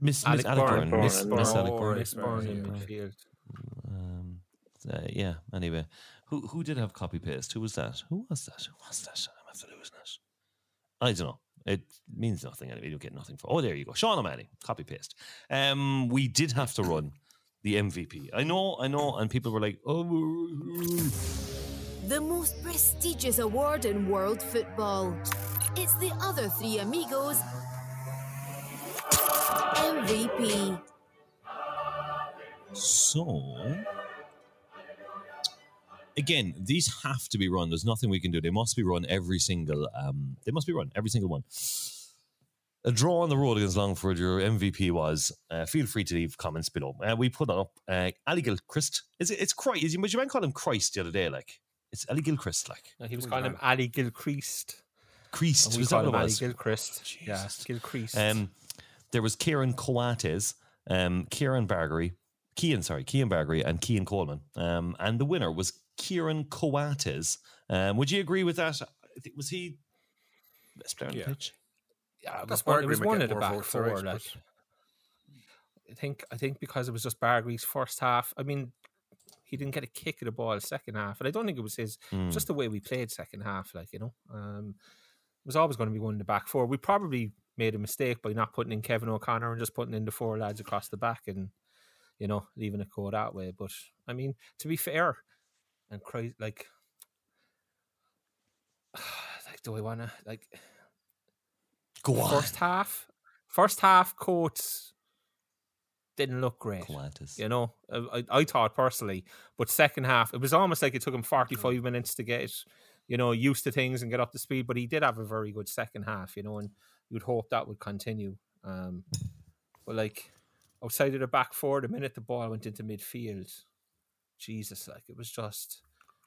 Miss Miss Alec Alec Byrne, Byrne, Miss Byrne, Miss no. Alec Byrne. Miss Byrne in Yeah. midfield. Um, uh, yeah. Anyway, who who did have copy paste? Who was that? Who was that? Who was that? I'm after losing it. I don't know. It means nothing anyway. You get nothing for. Oh, there you go. Sean O'Malley, copy paste. Um, we did have to run the MVP. I know, I know, and people were like, "Oh, The most prestigious award in world football. It's the other three amigos MVP. So, again, these have to be run. There's nothing we can do. They must be run every single. Um, they must be run every single one. A draw on the road against Longford. Your MVP was. Uh, feel free to leave comments below. Uh, we put up uh, Ali Gilchrist. Is it? It's Christ. But you might call him Christ the other day. Like it's Ali Gilchrist. Like No, he was Who's calling him that? Ali Gilchrist. Christ. And we was that what him it Ali was? Gilchrist. Yeah, Gilchrist. Um, there was Kieran Coates, um, Kieran Bargary, Cian, sorry, Cian Bargary, and Cian Coleman. Um, and the winner was Kieran Coates. Um, would you agree with that? Was he best player on Yeah. the pitch? yeah, it was one, it was one get of the back votes, four. like, I think I think because it was just Bargary's first half. I mean, he didn't get a kick of the ball second half, and I don't think it was his. Mm. Just the way we played second half, like you know, um, it was always going to be one in the back four. We probably made a mistake by not putting in Kevin O'Connor and just putting in the four lads across the back, and you know, leaving it go that way. But I mean, to be fair, and crazy, like, like, do I want to like? Go on. First half, first half, Coates didn't look great. You know, I, I thought personally, but second half, it was almost like it took him forty five minutes to get, you know, used to things and get up to speed. But he did have a very good second half, you know, and you'd hope that would continue. Um, but like outside of the back four, the minute the ball went into midfield, Jesus, like it was just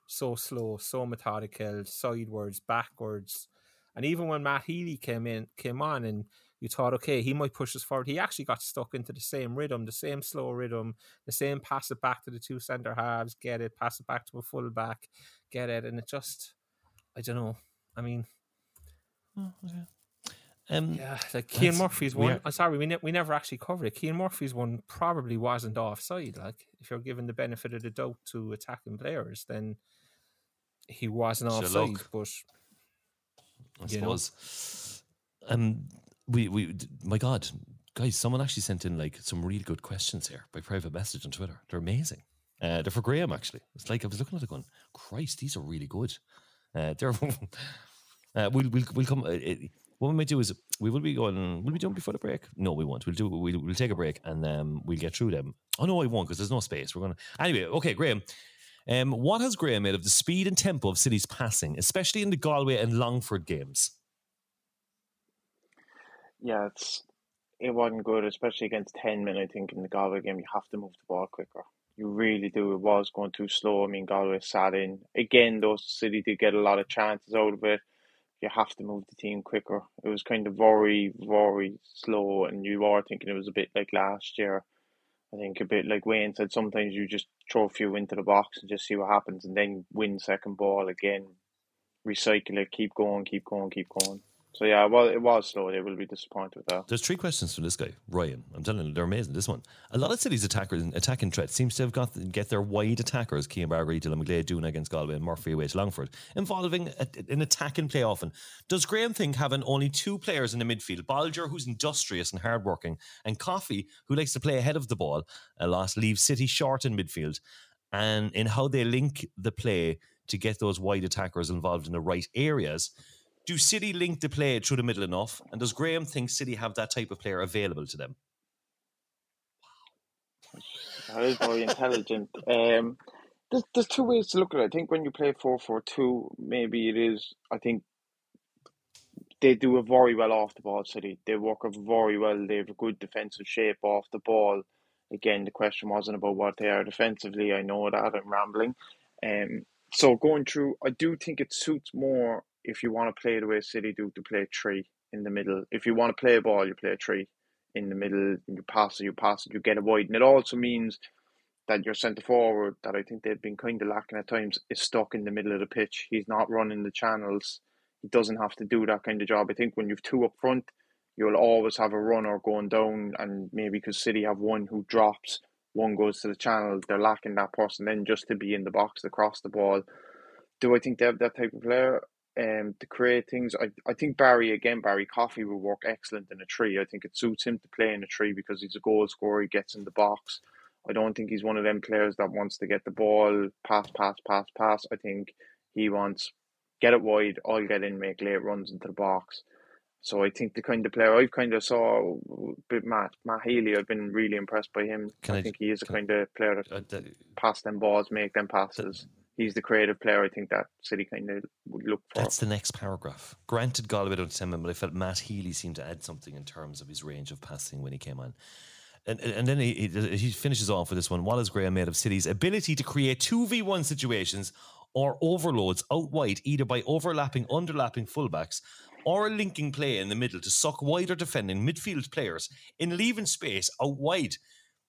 so slow, so methodical, sidewards, backwards. And even when Matt Healy came in, came on, and you thought, okay, he might push us forward, he actually got stuck into the same rhythm, the same slow rhythm, the same pass it back to the two centre halves, get it, pass it back to a full back, get it, and it just, I don't know. I mean, Um, yeah, like Cian That's- Murphy's one. I'm sorry, we ne- we never actually covered it. Cian Murphy's one probably wasn't offside. Like if you're given the benefit of the doubt to attacking players, then he wasn't offside. But I you know. suppose. Um, we we my God, guys, someone actually sent in like some really good questions here by private message on Twitter. They're amazing. Uh, they're for Graham actually. It's like I was looking at it going, Christ, these are really good. Uh, they're. uh, we'll we'll we'll come. Uh, it, what we might do is we will be going. Will we do them before the break? No, we won't. We'll do. We'll, we'll take a break and um, we'll get through them. Oh no, I won't because there's no space. We're gonna anyway. Okay, Graham. Um, what has Graham made of the speed and tempo of City's passing, especially in the Galway and Longford games? Yeah, it's it wasn't good, especially against ten men. I think in the Galway game, you have to move the ball quicker. You really do. It was going too slow. I mean, Galway sat in again. Those City did get a lot of chances out of it. you have to move the team quicker. It was kind of very, very slow, and you are thinking it was a bit like last year. I think a bit like Wayne said, sometimes you just throw a few into the box and just see what happens, and then win second ball again, recycle it, keep going, keep going, keep going. So yeah, well, it was slow. They will be disappointed with that. There's three questions from this guy, Ryan. I'm telling you, they're amazing. This one, a lot of cities' attackers attacking threat seems to have got get their wide attackers, Cian Bargary, Dylan McGlade, Dunne against Galway, and Murphy away to Longford, involving a, an attacking play often. Does Graham think having only two players in the midfield, Bolger, who's industrious and hardworking, and Coffey, who likes to play ahead of the ball, a lot leaves City short in midfield, and in how they link the play to get those wide attackers involved in the right areas? Do City link the play through the middle enough? And does Graham think City have that type of player available to them? That is very intelligent. Um, there's, there's two ways to look at it. I think when you play 4 4 2, maybe it is, I think they do a very well off the ball, City. They work very well. They have a good defensive shape off the ball. Again, the question wasn't about what they are defensively. I know that I'm rambling. Um, so going through, I do think it suits more if you want to play the way City do to play three in the middle. If you want to play a ball, you play three in the middle. You pass it, you pass it, you get a wide, and it also means that your centre forward, that I think they've been kind of lacking at times, is stuck in the middle of the pitch. He's not running the channels. He doesn't have to do that kind of job. I think when you've two up front, you'll always have a runner going down, and maybe because City have one who drops, one goes to the channel, they're lacking that person then just to be in the box to cross the ball. Do I think they have that type of player? Um, to create things, I, I think Barry again. Barry Coffey will work excellent in a tree. I think it suits him to play in a tree because he's a goal scorer. He gets in the box. I don't think he's one of them players that wants to get the ball, pass, pass, pass, pass. I think he wants get it wide. I'll get in, make late runs into the box. So I think the kind of player I've kind of saw, bit Matt Matt Healy. I've been really impressed by him. Can I, I- think he is a kind of player that Uh, the- pass them balls, make them passes. He's the creative player. I think that City kind of would look for. That's the next paragraph. Granted, Galway don't send him, but I felt Matt Healy seemed to add something in terms of his range of passing when he came on. And, and then he, he he finishes off with this one. Wallace Graham made of City's ability to create 2v1 situations or overloads out wide, either by overlapping, underlapping fullbacks or a linking play in the middle to suck wider defending midfield players in leaving space out wide.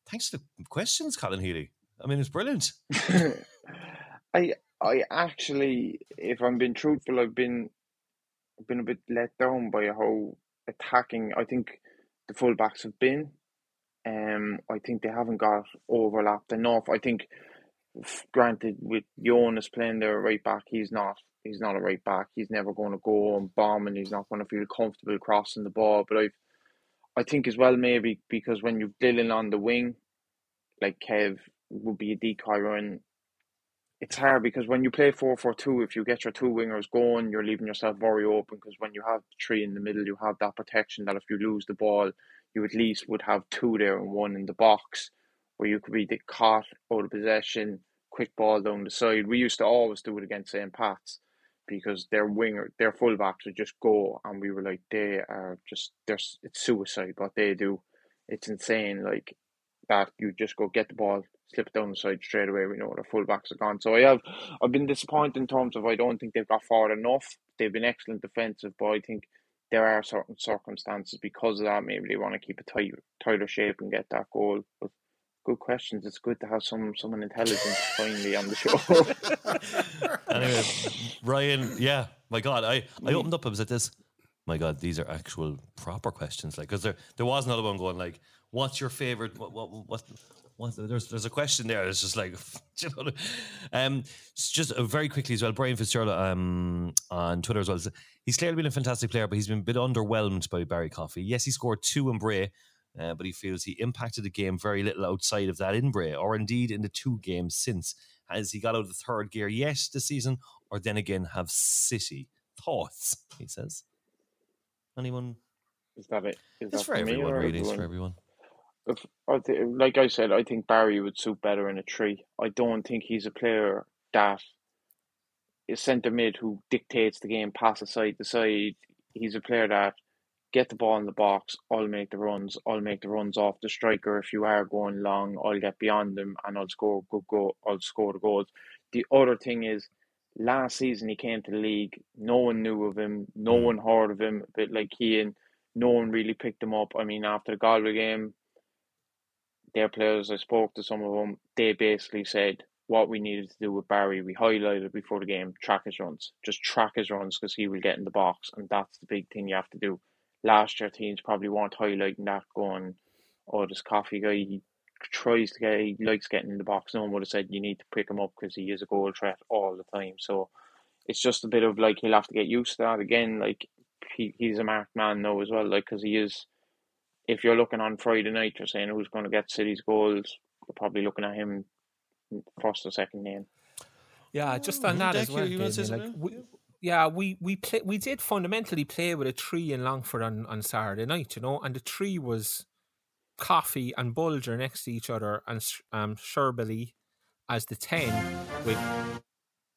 Thanks for the questions, Colin Healy. I mean, it's brilliant. I I actually, if I'm being truthful, I've been been a bit let down by how attacking I think the fullbacks have been. Um, I think they haven't got overlapped enough. I think, granted, with Jonas playing there right back, he's not he's not a right back. He's never going to go and bomb, and he's not going to feel comfortable crossing the ball. But I, I think as well maybe because when you've Dylan on the wing, like Kev would be a decoy run. It's hard because when you play 4 4 2, if you get your two wingers going, you're leaving yourself very open because when you have three in the middle, you have that protection that if you lose the ball, you at least would have two there and one in the box where you could be caught out of possession, quick ball down the side. We used to always do it against St. Pat's because their winger, their fullbacks would just go and we were like, they are just, there's it's suicide what they do. It's insane. Like, that you just go get the ball, slip it down the side straight away. We know their fullbacks are gone. So I have I've been disappointed in terms of I don't think they've got forward enough. They've been excellent defensive, but I think there are certain circumstances because of that. Maybe they want to keep a tight tighter shape and get that goal. But good questions. It's good to have some someone intelligent finally on the show. anyway, Ryan, yeah, my God, I, I mm. opened up, I was like this. My God, these are actual proper questions. Like, because there there was another one going like, "What's your favorite? What what what?" what there's there's a question there. It's just like, you know, um, just uh, very quickly as well. Brian Fitzgerald um on Twitter as well. He's clearly been a fantastic player, but he's been a bit underwhelmed by Barry Coffey. Yes, he scored two in Bray, uh, but he feels he impacted the game very little outside of that in Bray, or indeed in the two games since. Has he got out of the third gear yet this season, or then again have City thoughts? He says. Anyone? Is that it? Is It's that for everyone, or really. It's for everyone. If like I said, I think Barry would suit better in a tree. I don't think he's a player that is centre mid who dictates the game, passes side to side. He's a player that get the ball in the box. I'll make the runs. I'll make the runs off the striker. If you are going long, I'll get beyond them and I'll score good goal. I'll score the goals. The other thing is last season he came to the league, no one knew of him, no Mm. one heard of him, a bit like Cian, no one really picked him up. I mean, after the Galway game, their players, I spoke to some of them, they basically said what we needed to do with Barry, we highlighted before the game, track his runs. Just track his runs because he will get in the box, and that's the big thing you have to do. Last year, teams probably weren't highlighting that, going, oh, this Coffey guy, he tries to get, he likes getting in the box. No one would have said you need to pick him up because he is a goal threat all the time. So it's just a bit of like he'll have to get used to that again. Like he, he's a marked man now as well, like because he is. If you're looking on Friday night, you're saying who's going to get City's goals. You're probably looking at him first or second name. Yeah, just on that as well. you wanna say Damien, like, we, yeah, we we play, we did fundamentally play with a tree in Longford on, on Saturday night, you know, and the tree was Coffey and Bolger next to each other, and Sh- um, Sherbally as the ten, with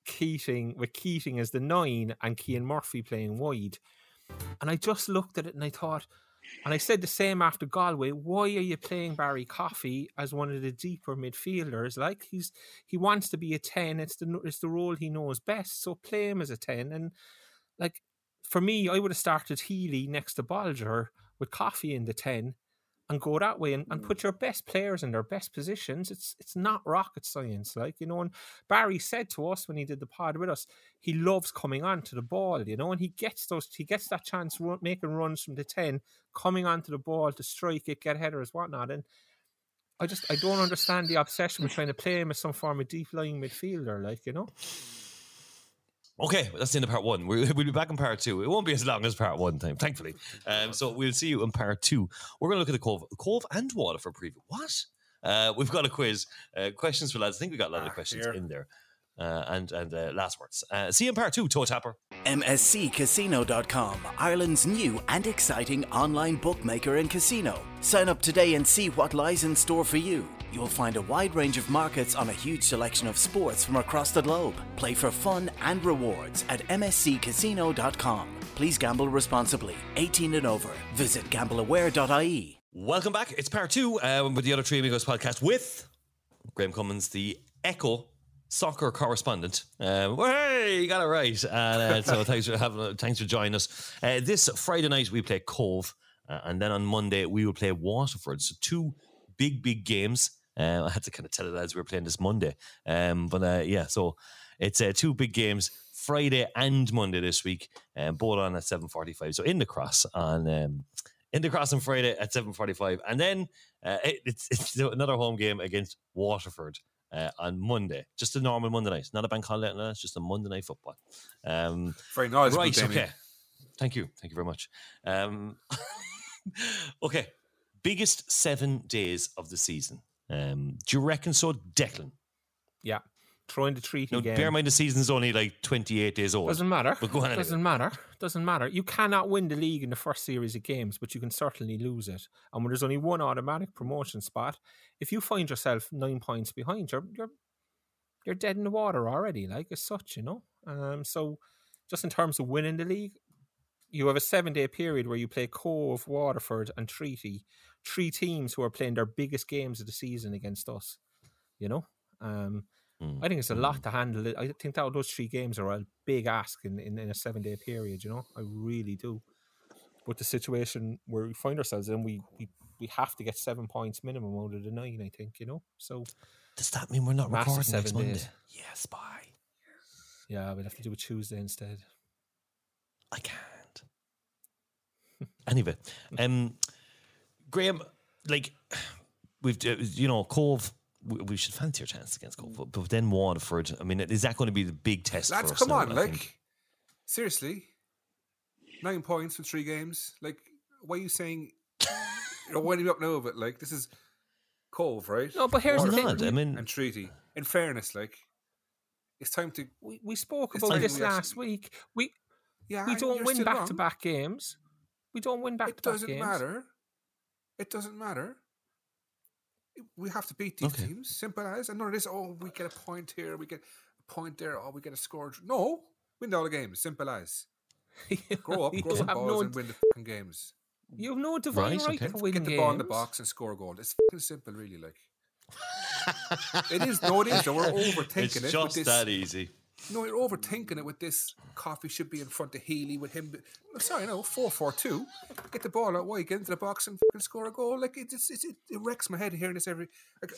Keating with Keating as the nine, and Cian Murphy playing wide. And I just looked at it and I thought, and I said the same after Galway. Why are you playing Barry Coffey as one of the deeper midfielders? Like he's he wants to be a ten. It's the it's the role he knows best. So play him as a ten. And like for me, I would have started Healy next to Bolger with Coffey in the ten, and go that way and, and hmm. put your best players in their best positions. It's it's not rocket science, like you know. And Barry said to us when he did the pod with us, he loves coming on to the ball, you know, and he gets those he gets that chance run, making runs from the ten, coming onto the ball to strike it, get headers, whatnot. And I just I don't understand the obsession with trying to play him as some form of deep lying midfielder, like you know. Okay, that's the end of part one. We'll, be back in part two. It won't be as long as part one time, thankfully. Um, so we'll see you in part two. We're going to look at the Cobh, Cobh and Waterford preview. What? Uh, we've got a quiz, uh, questions for lads. I think we got a lot of questions in there, uh, and and uh, last words. Uh, see you in part two. Toe tapper. MSCCasino.com, Ireland's new and exciting online bookmaker and casino. Sign up today and see what lies in store for you. You'll find a wide range of markets on a huge selection of sports from across the globe. Play for fun and rewards at MSCCasino.com. Please gamble responsibly. 18 and over. Visit gambleaware.ie. Welcome back. It's part two uh, with the other Three Amigos podcast with Graham Cummins, the Echo soccer correspondent. Um, hey, you got it right. And uh, so thanks for having, thanks for joining us. Uh, this Friday night we play Cobh, uh, and then on Monday we will play Waterford. So two big, big games. Uh, I had to kind of tell it as we were playing this Monday. Um, but uh, yeah, so it's uh, two big games. Friday and Monday this week, um, both on at seven forty-five. So in the cross on um, in the cross on Friday at seven forty-five, and then uh, it, it's it's another home game against Waterford uh, on Monday. Just a normal Monday night, not a bank holiday. No, it's just a Monday night football. Um, Very nice. right? Damien. Okay, thank you, thank you very much. Um, okay, biggest seven days of the season. Um, do you reckon so, Declan? Yeah, throwing the treaty Now, game. bear in mind the season's only like twenty-eight days old. Doesn't matter. But go on. anyway. Doesn't matter. Doesn't matter. You cannot win the league in the first series of games, but you can certainly lose it. And when there's only one automatic promotion spot, if you find yourself nine points behind, you're you're you're dead in the water already. Like as such, you know. Um. So, just in terms of winning the league, you have a seven day period where you play Cobh, Waterford, and Treaty, three teams who are playing their biggest games of the season against us. You know. Um. Hmm. I think it's a lot to handle. I think that those three games are a big ask in, in, in a seven day period. You know, I really do. But the situation where we find ourselves in, we, we we have to get seven points minimum out of the nine. I think you know. So does that mean we're not recording next Monday? days. Yes, bye. Yeah, we'll have to do a Tuesday instead. I can't. anyway, um, Graham, like we've uh, you know Cobh. We, we should fancy our chance against Cobh, but, but then Waterford. I mean, is that going to be the big test? Lads, for us come now, on, I like think? seriously, nine points from three games. Like, why are you saying you're winding me up now of it? Like, this is Cobh, right? No, but here's the thing. I mean- and treaty. In fairness, like, it's time to. We, we spoke about this we last actually- week. We Yeah, we don't win back wrong. to back games. We don't win back It to back games. It doesn't matter. It doesn't matter. We have to beat these Okay. teams. Simple as. And none of this. Oh, we get a point here. We get a point there. Oh, we get a score. No, win all the games. Simple as. Grow up, grow some balls, no- and win the fucking games. You have no divine Right, right, okay. to win Get the games. ball in the box and score a goal. It's fucking simple, really. Like it is. No, it is. though. We're overthinking it's it. with just this, that easy. No, you're overthinking it with this. Coffey should be in front of Healy with him. Sorry, no, 4 4 2. Get the ball out wide, get into the box and score a goal. Like, it, just, it, it wrecks my head hearing this every. Like,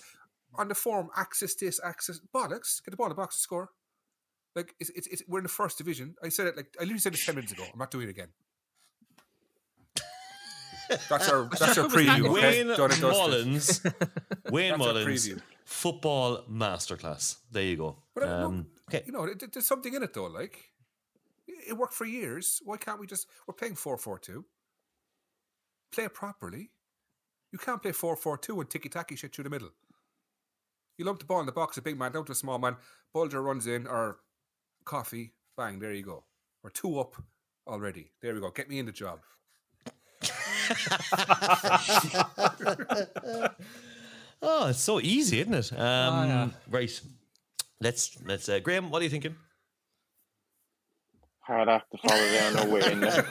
on the form, access this, access. Bollocks. Get the ball in the box and score. Like, it's, it's, it's, we're in the first division. I said it like, I literally said it 10 minutes ago. I'm not doing it again. That's our that's our preview. Okay? Wayne dusted. Mullins. Wayne That's Mullins. Football masterclass. There you go. But uh, Um, okay. you know, it, there's something in it though. Like it worked for years. Why can't we just? We're playing four four two. Play it properly. You can't play four four two and ticky tacky shit through the middle. You lump the ball in the box, a big man down to a small man. Bolger runs in or Coffey. Bang! There you go. We're two up already. There we go. Get me in the job. oh, it's so easy, isn't it? Um, yeah. Right. Let's let's. Uh, Graham, what are you thinking? Hard act to follow down no way in there.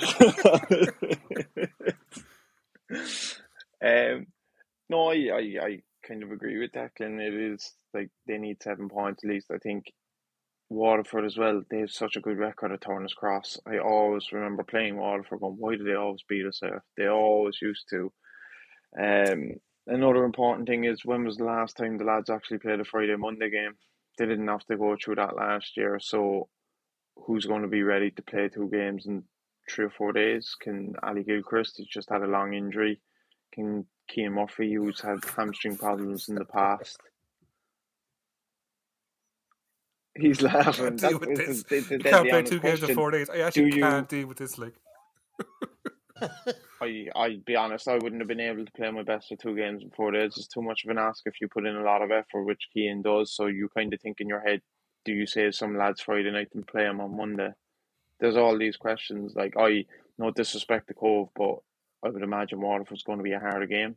um, no, I, I, I kind of agree with Declan. It is like they need seven points at least. I think Waterford as well. They have such a good record at Turner's Cross. I always remember playing Waterford. Going, why do they always beat us there? They always used to. Um, another important thing is when was the last time the lads actually played a Friday Monday game? They didn't have to go through that last year, so who's going to be ready to play two games in three or four days? Can Ali Gilchrist, who's just had a long injury? Can Cian Murphy, who's had hamstring problems in the past? He's laughing. Can't deal with this this. is the- the can't play two games in four days. I actually Do can't deal with this. Like, I I'd be honest, I wouldn't have been able to play my best for two games in four days. It's too much of an ask if you put in a lot of effort, which Cian does. So you kind of think in your head, do you save some lads Friday night and play them on Monday? There's all these questions. Like I no disrespect to Cobh, but I would imagine Waterford's going to be a harder game.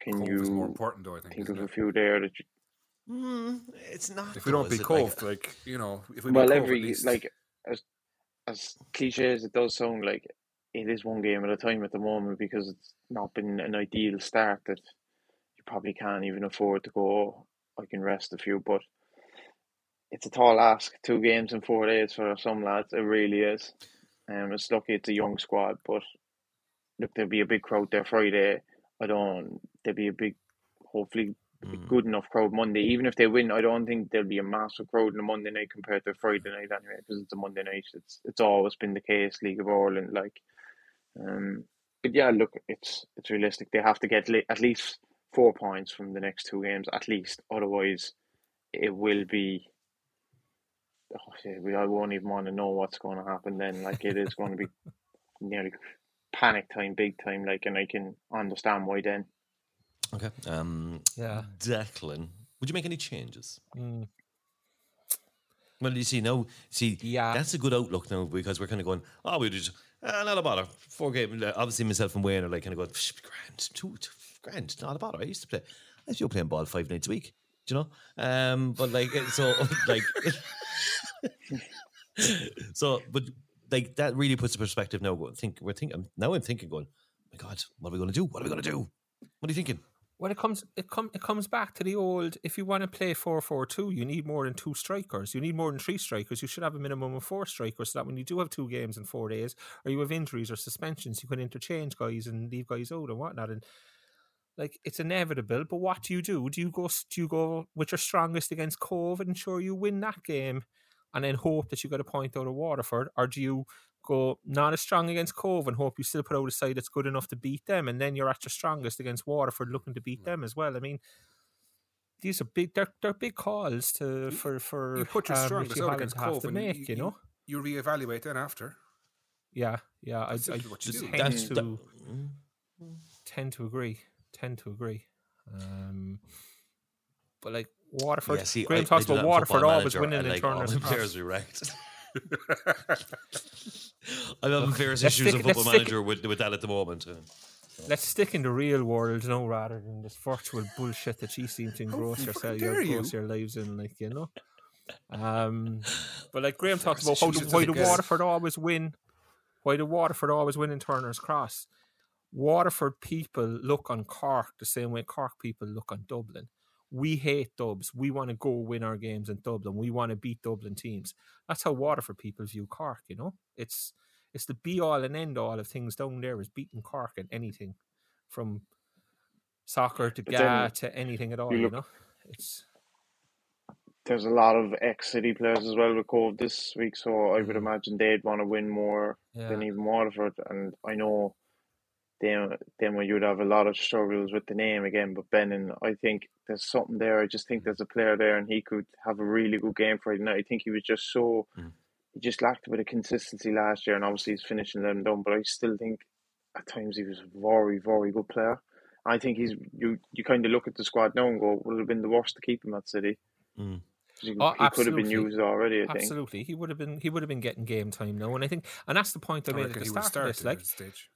Can Cobh you is more important, though. I think. think isn't of a few there that you, Mm, it's not. If we don't is beat it? Like, Cobh, like, you know, if we well, beat Cobh, every at least, like as as cliche as it does sound, like it is one game at a time at the moment because it's not been an ideal start that you probably can't even afford to go. I can rest a few, but it's a tall ask. Two games in four days for some lads, it really is. Um, it's lucky it's a young squad, but look, there'll be a big crowd there Friday. I don't. There'll be a big, hopefully, a good enough crowd Monday. Even if they win, I don't think there'll be a massive crowd on a Monday night compared to a Friday night anyway, because it's a Monday night. It's it's always been the case. League of Ireland, like, um, but yeah, look, it's it's realistic. They have to get li- at least four points from the next two games, at least. Otherwise, it will be. Oh, shit, we I won't even want to know what's going to happen then. Like it is going to be nearly panic time, big time. Like, and I can understand why then. okay. Um, Yeah. Declan, would you make any changes? Mm. Well, you see now, see, Yeah. that's a good outlook now because we're kind of going, oh, we just, not a bother. Four games, uh, obviously myself and Wayne are like kind of going, grand, two, two, grand, not a bother. I used to play, I used to be playing ball five nights a week, do you know? Um, but like, so, like, so, but like that really puts the perspective now. Think, we're thinking, now I'm thinking, going, my God, what are we going to do? What are we going to do? What are you thinking? Well, it comes it come it comes back to the old. If you want to play four four two, you need more than two strikers. You need more than three strikers. You should have a minimum of four strikers, so that when you do have two games in four days, or you have injuries or suspensions, you can interchange guys and leave guys out and whatnot. And like it's inevitable. But what do you do? Do you go do you go with your strongest against Cobh and ensure you win that game, and then hope that you get a point out of Waterford, or do you go not as strong against Cobh and hope you still put out a side that's good enough to beat them, and then you're at your strongest against Waterford, looking to beat them as well. I mean, these are big. They're they're big calls to for for you put your um, strongest Richie out against Cobh, to and make. you, You know, you reevaluate then after. yeah, yeah. I, I That's simply what you do. tend That's- to that- tend to agree. Tend to agree. Um, but like Waterford, Yeah, see, Graham I- talks I about that Waterford always Manager, winning and, in like, all Turner's my Cross. players wrecked. I'm having various let's issues stick- of let's Football stick- Manager with, with that at the moment. Let's stick in the real world, no, rather than this virtual bullshit that you seem to engross fucking yourself, dare your, engross you. your lives in, like you know. Um, but like Graham talked about how the, why the Waterford always win, why the Waterford always win in Turner's Cross. Waterford people look on Cork the same way Cork people look on Dublin. We hate dubs. We want to go win our games in Dublin. We want to beat Dublin teams. That's how Waterford people view Cork. You know, it's it's the be all and end all of things down there is beating Cork at anything, from soccer to GAA to anything at all. you You know, it's There's a lot of ex City players as well with Cobh this week, so I would mm-hmm. imagine they'd want to win more yeah. than even Waterford. And I know then then when you'd have a lot of struggles with the name again, but Benin, I think there's something there. I just think there's a player there, and he could have a really good game Friday night. I think he was just so Mm. he just lacked a bit of consistency last year, and obviously he's finishing them down. But I still think at times he was a very very good player. I think he's you you kind of look at the squad now and go, would it have been the worst to keep him at City? Mm. 'Cause He, Oh, he could have been used already. I think. Absolutely, he would have been. He would have been getting game time now, and I think, and that's the point I I made at reckon the he would start of this. at Like, stage.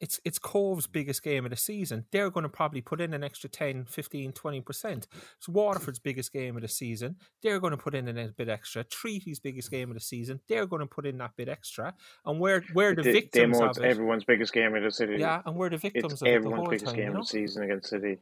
It's it's Cobh's biggest game of the season. They're going to probably put in an extra 10, 15, 20%. It's Waterford's biggest game of the season. They're going to put in a bit extra. Treaty's biggest game of the season. They're going to put in that bit extra. And we're, we're the They- victims Demo, of it. everyone's biggest game of the city. Yeah, and we're the victims it's of the everyone's biggest time, game you know? of the season against City.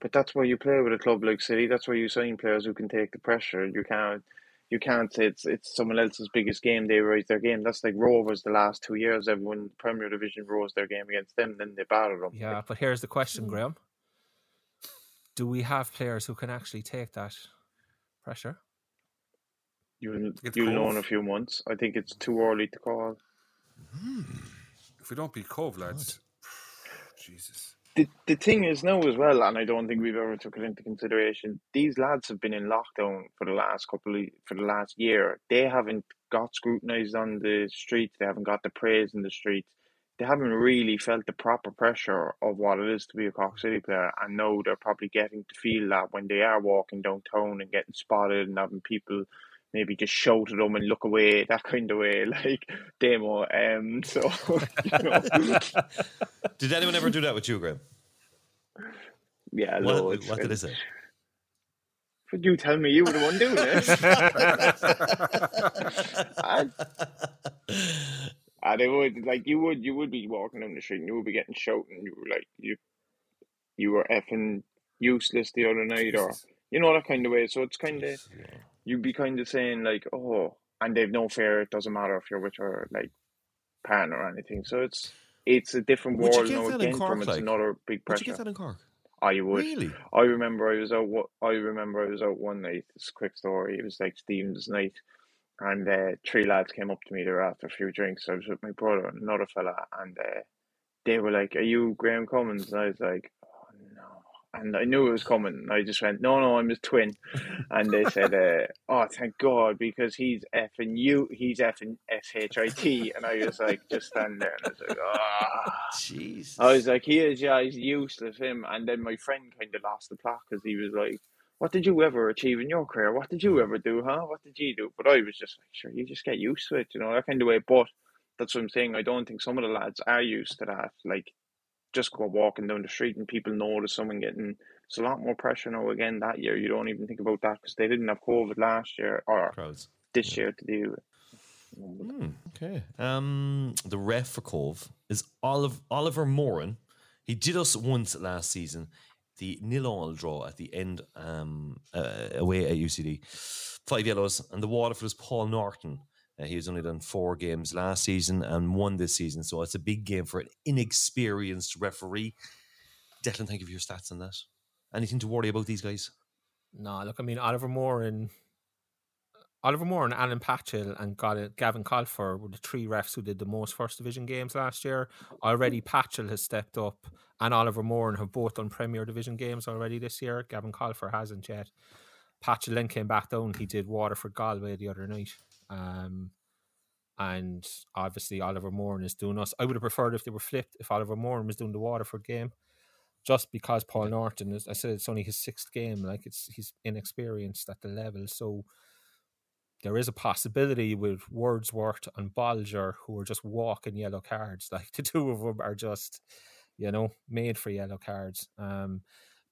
But that's why you play with a club like City. That's why you sign players who can take the pressure. You can't, you can't say it's it's someone else's biggest game. They raise their game. That's like Rovers the last two years. Everyone Premier Division rose their game against them, then they battled them. Yeah, but here's the question, hmm. Graham. Do we have players who can actually take that pressure? You'll It's you'll know in a few months. I think it's hmm. too early to call. Hmm. If we don't beat Cobh, lads, Jesus. The the thing is now as well, and I don't think we've ever took it into consideration. These lads have been in lockdown for the last couple of for the last year. They haven't got scrutinised on the streets. They haven't got the praise in the streets. They haven't really felt the proper pressure of what it is to be a Cork City player. And now they're probably getting to feel that when they are walking downtown and getting spotted and having people maybe just shout at them and look away, that kind of way, like demo. Um, so you know, Did anyone ever do that with you, Graham? yeah, What, loads. what did they say? Would you tell me you were the one doing it? and, it would like you would you would be walking down the street and you would be getting shouting. You were like you you were effing useless the other night, or you know that kind of way. So it's kind of you'd be kind of saying like, oh, and they've no fear. It doesn't matter if you're with your like partner or anything. So it's it's a different Would you world now again Cork, from it's like? another big pressure. Would you get that in Cork? I would. Really? I remember I was out. I remember I was out one night. This a quick story. It was like Stephen's night, and uh, three lads came up to me there after a few drinks. I was with my brother and another fella, and uh, they were like, "Are you Graham Cummins?" And I was like! And I knew it was coming. And I just went, "No, no, I'm his twin." And they said, uh, "Oh, thank God, because he's effing you. He's effing S H I T." And I was like, just stand there, and I was like, "Ah." Jeez. I was like, he is, yeah, he's useless, him. And then my friend kind of lost the plot because he was like, what did you ever achieve in your career? What did you ever do, huh? What did you do? But I was just like, sure, you just get used to it, you know, that kind of way. But that's what I'm saying. I don't think some of the lads are used to that. Like, just go walking down the street and people notice someone getting. It's a lot more pressure now again that year. You don't even think about that because they didn't have COVID last year or Crowds. this year to deal with. Hmm, okay. Um, the ref for Cobh is Olive, Oliver Moran. He did us once last season, the nil all draw at the end um, uh, away at UCD. Five yellows, and the Waterford is Paul Norton. Uh, he was only done four games last season and one this season, so it's a big game for an inexperienced referee. Declan, thank you for your stats on that. Anything to worry about these guys? No, look, I mean Oliver Moran and Oliver Moran and Alan Patchell and Gavin Colfer were the three refs who did the most first division games last year. Already Patchell has stepped up and Oliver Moran have both done Premier Division games already this year. Gavin Colfer hasn't yet. Patchell then came back down. He did Waterford Galway the other night. Um, and obviously Oliver Moran is doing us. I would have preferred if they were flipped, if Oliver Moran was doing the Waterford game just because Paul Norton is, I said it's only his sixth game, like it's he's inexperienced at the level. So there is a possibility with Wordsworth and Bolger who are just walking yellow cards. Like the two of them are just, you know, made for yellow cards. Um,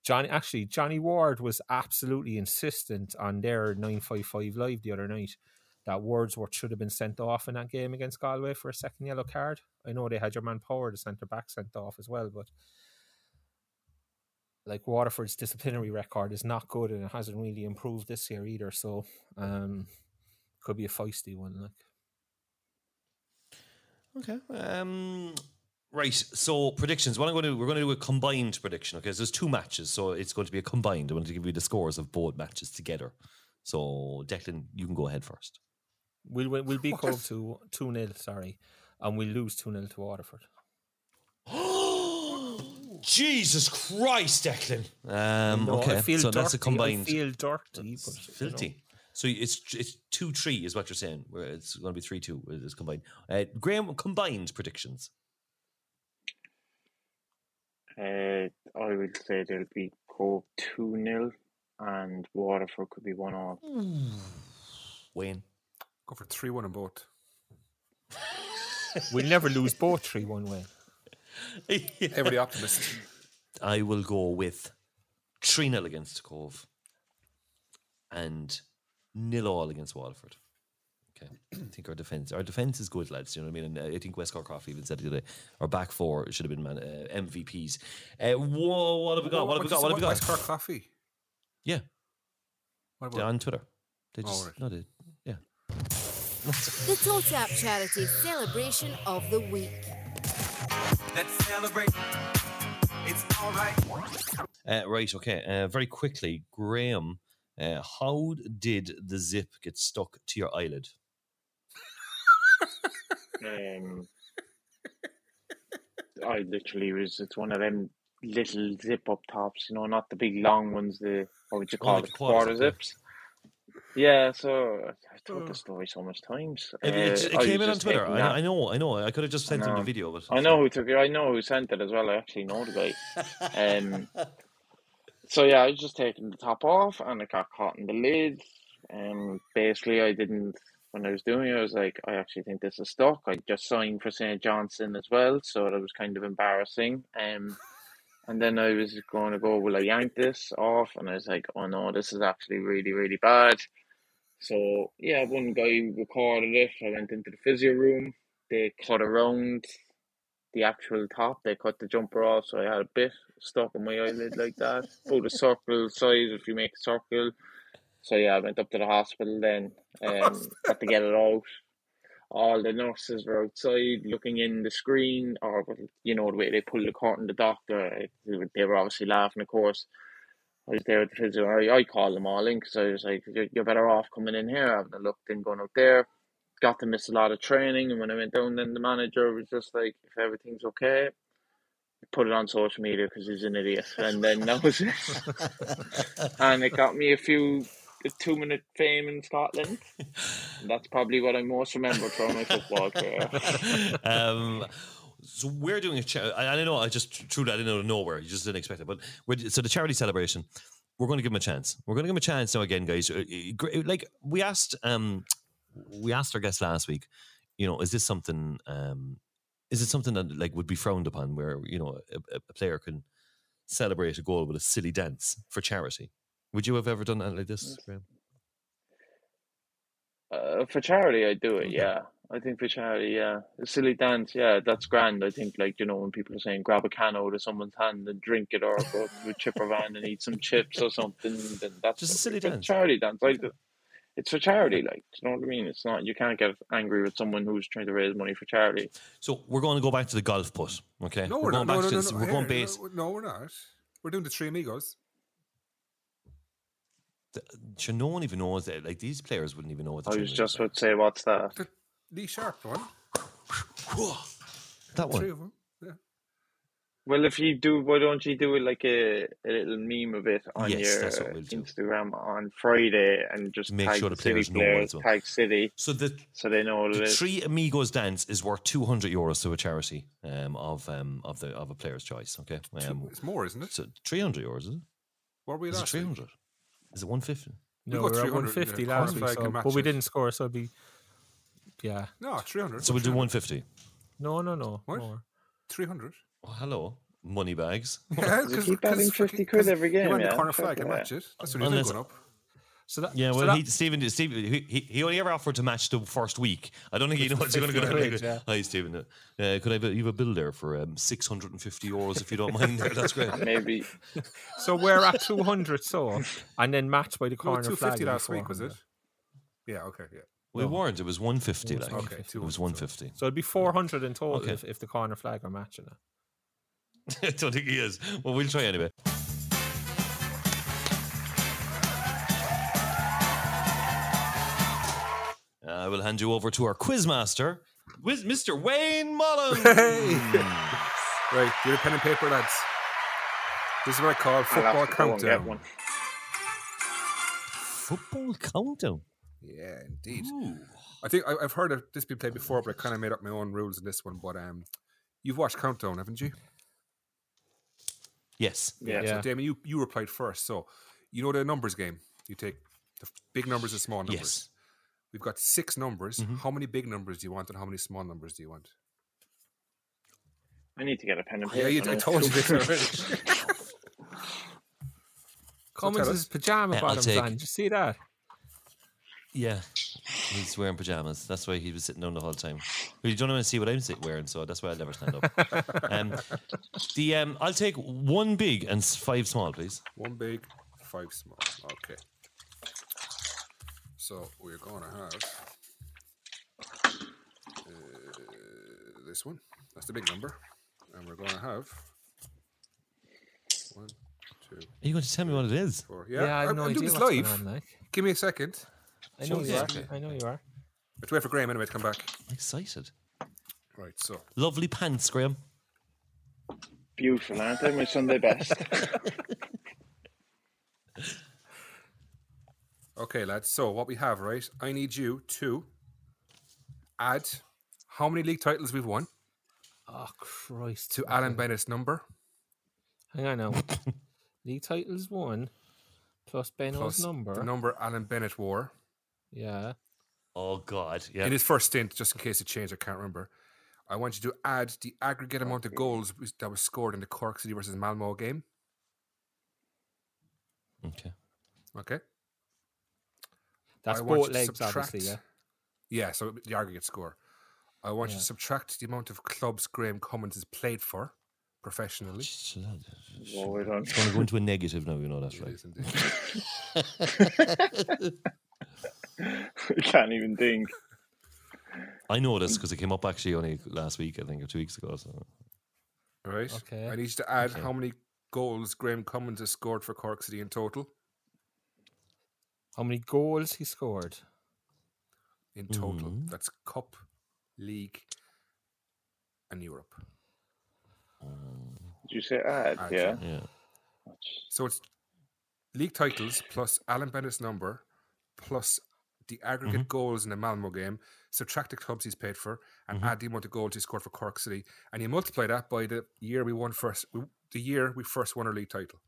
Johnny actually Johnny Ward was absolutely insistent on their nine five five live the other night that Wordsworth should have been sent off in that game against Galway for a second yellow card. I know they had your man Power, the centre back, sent off as well, but like Waterford's disciplinary record is not good and it hasn't really improved this year either. So um, could be a feisty one. Like Okay. Um, right. So predictions. What I'm going to do, we're going to do a combined prediction. Okay. So there's two matches, so it's going to be a combined. I want to give you the scores of both matches together. So Declan, you can go ahead first. We'll win- we'll beat Cobh to two 0 sorry, and we'll lose two 0 to Waterford. Jesus Christ, Declan. Um, No, I okay. feel so that's a dirty, I combined. feel dirty, It's but, you know. filthy. So it's it's two three is what you're saying. Where it's going to be three two is combined. Uh, Graham, combined predictions. Uh, I would say there'll be Cobh 2 0 and Waterford could be 1 all. Wayne. Go for 3 1 on both. We'll never lose both three one way. Ever the optimist. I will go with 3 0 against Cobh and nil all against Waterford. Okay. I think our defence our defence is good, lads. You know what I mean? And uh, I think West Cork even said it the other day. Our back four should have been man, uh, MVPs. Uh, whoa, what have we got? What have we got? What have we got? West Cork Coffee. Yeah. What They're about? on Twitter. They Oh, just right. no, they, yeah. The TOTAP Charity Celebration of the Week. Let's celebrate. It's all right. Uh, right, okay. Uh, very quickly, Graham, uh, how did the zip get stuck to your eyelid? Um, I literally was, it's one of them little zip up tops, you know, not the big long ones, the, what would you Oh, call like it, the quarter quarter zip, yeah. Zips. Yeah, so I I told the story so much times. It, it, Uh, it I came in on Twitter. I, I know, I know. I could have just sent him the video, but I know who took it. I know who sent it as well. I actually know the guy. Um, so yeah, I was just taking the top off, and it got caught in the lid. Um, basically, I didn't. When I was doing it, I was like, I actually think this is stuck. I just signed for St Johnstone as well, so that was kind of embarrassing. Um, and then I was going to go, will I yank this off? And I was like, oh no, this is actually really, really bad. So yeah, one guy recorded it. I went into the physio room. They cut around the actual top. They cut the jumper off, so I had a bit stuck in my eyelid like that. About a circle size if you make a circle. So yeah, I went up to the hospital then. Um, had to get it out. All the nurses were outside looking in the screen, or you know the way they pull the curtain. The doctor, they were- they were obviously laughing, of course. I was there with the physio. I, I called them all in because I was like, you're, you're better off coming in here, having a look than going out there. Got to miss a lot of training, and when I went down, then the manager was just like, if everything's okay, put it on social media because he's an idiot. And then that was it. and it got me a few a two minute fame in Scotland. That's probably what I most remember from my football career. um, so we're doing a charity. I, I don't know. I just truly I didn't know nowhere. You just didn't expect it. But we're, so the charity celebration, we're going to give them a chance. We're going to give them a chance now again, guys. Uh, Like we asked, um, we asked our guest last week. You know, is this something? Um, is it something that like would be frowned upon, where you know a, a player can celebrate a goal with a silly dance for charity? Would you have ever done that like this? Graham? Uh, for charity, I do it. Yeah, I think for charity, yeah, a silly dance, yeah, that's grand. I think like you know when people are saying grab a can out of someone's hand and drink it, or go to a chipper van and eat some chips or something, then that's Just a silly dance. charity dance. I do. It's for charity, like you know what I mean. It's not you can't get angry with someone who's trying to raise money for charity. So we're going to go Sure, no one even knows that. Like these players wouldn't even know what the I was just about to say, what's that? The Lee Sharp one. That Three one. of them. Yeah. Well, if you do, why don't you do it like a, a little meme of it on Yes, your we'll do. Instagram on Friday and just Make tag sure the City players know what players, it's tag City, So the so they know what the is. Three Amigos dance is worth two hundred euros to a charity um, of um, of the of a player's choice. Okay, um, It's more, isn't it? so three hundred euros is it? What were we Is it last three week? hundred? Is it one fifty? We No, got we were at 300 150 the last week, so, but we didn't score, so it'd be yeah. No, 300. So we'll do one fifty. No, no, no. What? more. 300. Oh, hello, money bags. Yeah, Does it keep adding 50 quid every game. You game, the corner flag and match it. That's what he's Unless- going up. So that Yeah, so well, that- he, Stephen, Stephen, he, he- he only ever offered to match the first week. I don't think he knows he's going to go down. Right, and yeah. Hi, Stephen. Uh, could I have a, you have a bill there for um, six hundred and fifty euros if you don't mind? There, that's great. Maybe. so we're at 200 so and then matched by the We were corner two flag. fifty last week, was it? 400. Yeah. Okay. Yeah. We weren't. It was one fifty. Like, Okay, it was one fifty. So it'd be 400 in total Okay. if, if the corner flag are matching it. I don't think he is. Well, we'll try anyway. I will hand you over to our quizmaster, Wiz- Mr. Wayne Mullins. Right. Get a pen and paper, lads. This is what I call football have to go and get countdown. one. Football countdown. Yeah, indeed. I think I, I've heard of this being played before, but I kind of made up my own rules in this one. But um, you've watched Countdown, haven't you? Yes. Yeah. So, Damien, you you replied first. So, you know the numbers game. You take the big numbers and small numbers. Yes. We've got six numbers. Mm-hmm. How many big numbers do you want, and how many small numbers do you want? I need to get a pen and Oh, Yeah, paper. you, I now. told you this already. Cummins' tell his pajama I'll bottoms take- on. Did you see that? Yeah. He's wearing pajamas. That's why he was sitting down the whole time. Well, you don't want to see what I'm sit- wearing, so that's why I'll never stand up. um, the um, I'll take one big and five small, please. One big, five small. Okay. So we're going to have uh, this one. That's the big number, and we're going to have one, two, Are you going to tell me what it is? four. Yeah, Yeah, I have I'm, no I'm idea doing this what's live. going on, like. Give me a second. I know you are. I know you are. We have to wait for Graham anyway to come back. I'm excited. Right. So Lovely pants, Graham. Beautiful, aren't they? My Sunday best. Okay, lads. So what we have, right? I need you to add how many league titles we've won Oh, Christ. to Alan Bennett's number Hang on now. League titles one plus Benno's plus number. the number Alan Bennett wore Yeah. Oh God, yeah. in his first stint, just in case it changed. I can't remember. I want you to add the aggregate amount of goals that was scored in the Cork City versus Malmo game. Okay. Okay. That's I want both you to legs, obviously, yeah. Yeah, so the aggregate score. I want you to subtract the amount of clubs Graham Cummins has played for professionally. well, we're. It's going to go into a negative now. You know that's right. is indeed. I can't even think. I know this because it came up actually only last week, I think, or two weeks ago. So All right. Okay. I need you to add Okay. how many goals Graham Cummins has scored for Cork City in total. How many goals he scored? In total. Mhm. That's Cup, League, and Europe. Did you say add? Add, yeah. yeah. So it's league titles plus Alan Bennett's number plus the aggregate Mm-hmm. goals in the Malmo game, subtract the clubs he's paid for, and Mm-hmm. add the amount of goals he scored for Cork City, and you multiply that by the year we won first, the year we first won our league title.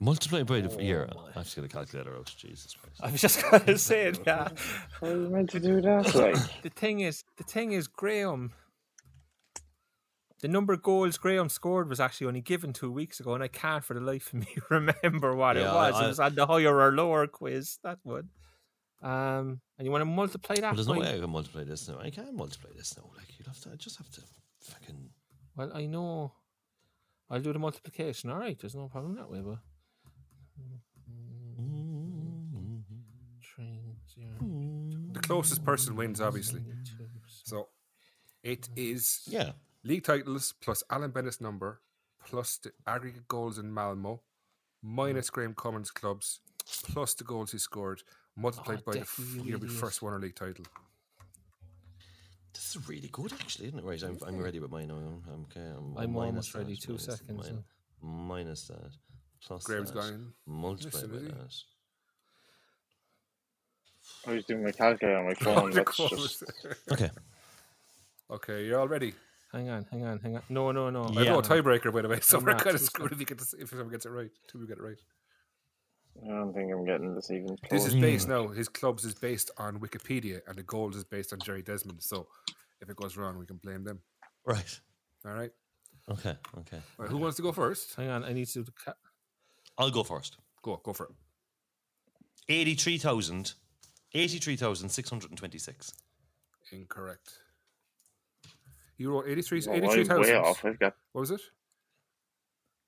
Multiply by the year. I have to get a calculator out. Jesus Christ. I was just going to say it, yeah. How are you meant to do that? Like, The thing is, the thing is, Graham. The number of goals Graham scored was actually only given two weeks ago, and I can't for the life of me remember what Yeah, it was. I- it was on the higher or lower quiz. That would. Um, and you want to multiply that? Well, there's no way I can multiply this now. I can't multiply this now. Like you have to. I just have to fucking. Well, I know. I'll do the multiplication. All right, there's no problem that way, but. Three, zero, The closest person wins, obviously. So it is Yeah. league titles plus Alan Bennett's number plus the aggregate goals in Malmo minus Graham Cummins clubs plus the goals he scored multiplied Oh, by the f- you year we first won our league title. This is really good, actually, isn't it? Right, I'm, I'm ready with mine. now. I'm, I'm okay. I'm, I'm minus almost ready, that, two minus- seconds, min- minus that. Plus Graham's that. going, Multiply listen, by is that. I was doing my calculator on my Oh, phone. the That's just Okay. okay, you're all ready. Hang on, hang on, hang on. No, no, no. I know a tiebreaker by the way, so I'm we're kind of screwed if, you get this, if someone gets it right. Two, we get it right. I don't think I'm getting this even close. This is hmm. based now. His clubs is based on Wikipedia, and the goals is based on Jerry Desmond. So if it goes wrong, we can blame them. Right. All right. Okay. Okay. All right, who wants to go first? Hang on, I need to. do the Ca- I'll go first. Go, go for it. 83,000. 83,626. Incorrect. You wrote 83 Well, I'm 83,000. way off. I've got What was it?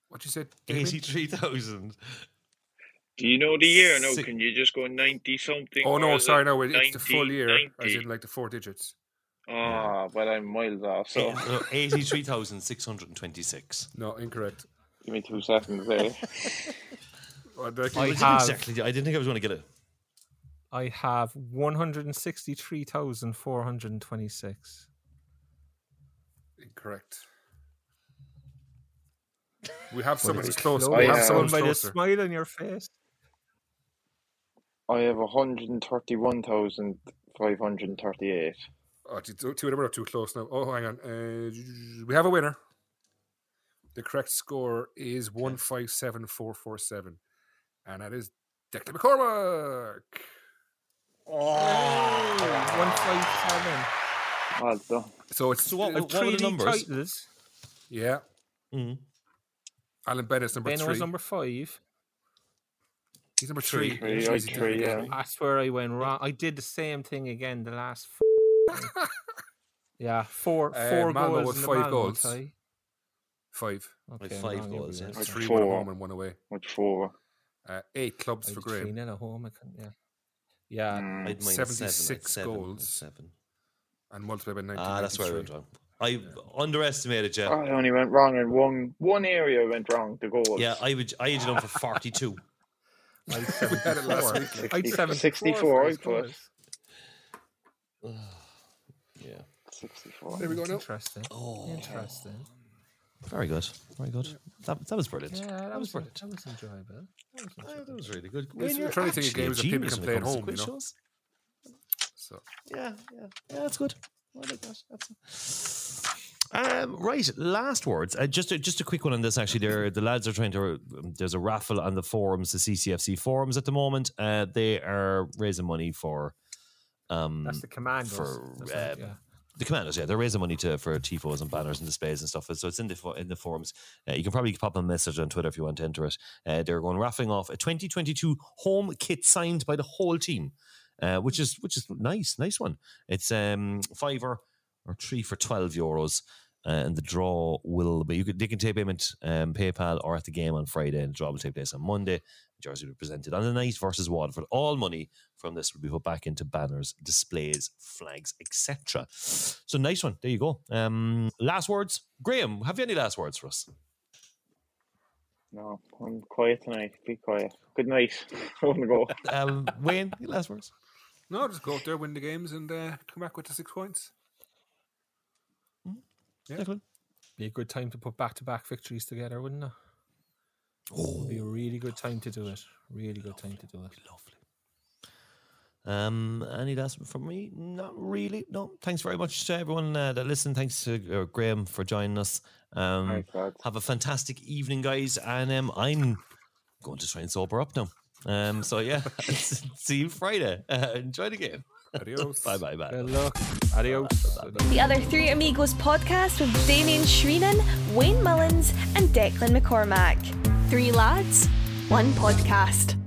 What you said? Damien? 83,000. Do you know the year? No, Six- can you just go 90 something? Oh no, sorry, it no, it- it's the full year, 90? as in like the four digits. ah, but I'm miles off. So 83,626. No, incorrect. Give me two seconds there. What I I didn't have- exactly. I didn't think I was going to get it. I have one hundred and sixty-three thousand four hundred and twenty-six. Incorrect. We have someone who's close. close. We I have have someone by the closer. smile on your face. I have 131,538. Oh, two, two of them are too close now. Oh, hang on. Uh, we have a winner. The correct score is one five seven four four seven, and that is Declan McCormack. One five seven. Well done. So it's So what, I've what three the numbers? titles. yeah. Mm. Alan Bennett's number Ben three. was number five. He's number Three. three. Three, He's I easy three, yeah. That's where I went wrong. I did the same thing again the last. F- yeah, four Uh, four Malmo goals with in the five Malmo goals. tie. Five. Okay, five wrong goals, yeah. So Three Four. one at home and one away. With four. Uh, eight clubs I for had three Graham. nil at home. I couldn't, yeah. Yeah, Mm. I'd minus seven, 76 seven, goals. Seven. And multiplied by 19. Ah, that's where I went wrong. I underestimated you. I only went wrong in one one area. Went wrong. The goals. Yeah, I would. I had you done for forty-two. I had We had it last 74. week. I had 60 74 64, I his put. yeah. 64. There we go now. Interesting. Oh, Interesting. Very good. Very good. That, that was brilliant. Yeah, that, that was was, brilliant. that was enjoyable. That was enjoyable. that was really good. We're Wayne, you're trying to think of games that people can play at home, you know? shows. So Yeah, yeah, yeah. That's good. I like that. That's um, right. Last words. Uh, just a, just a quick one on this. Actually, there the lads are trying to. Um, there's a raffle on the forums, the CCFC forums at the moment. Uh, they are raising money for. Um, That's the commandos. for uh, like, yeah. The commandos. Yeah, they're raising money to for tifos and banners and displays and stuff. So it's in the in the forums. Uh, you can probably pop a message on Twitter if you want to enter it. Uh, they're going raffling off a 2022 home kit signed by the whole team, uh, which is which is nice, nice one. It's um fiver or three for 12 euros. Uh, and the draw will be you can they can take payment um, PayPal or at the game on Friday, and the draw will take place on Monday. Jersey will be presented on the night versus Waterford. All money from this will be put back into banners, displays, flags, etc. So nice one. There you go. Um, last words, Graham. Have you any last words for us? No, I'm quiet tonight. Be quiet. Good night. I want to go. Um, Wayne, your last words. no, just go out there, win the games, and uh, come back with the six points. Yeah. Declan? Be a good time to put back to back victories together, wouldn't it? Oh. Be a really good time to do it. Really good time to do it. Lovely. Um, any last from me? Not really. No. Thanks very much to everyone uh, that listened. Thanks to uh, Graham for joining us. Um, Thanks, have a fantastic evening, guys. And um, I'm going to try and sober up now. Um, so yeah, see you Friday. Uh, enjoy the game. Adios. bye bye bye. Good luck. Adios. The Other Three Amigos podcast with Damien Shreenan, Wayne Mullins, and Declan McCormack. Three lads, one podcast.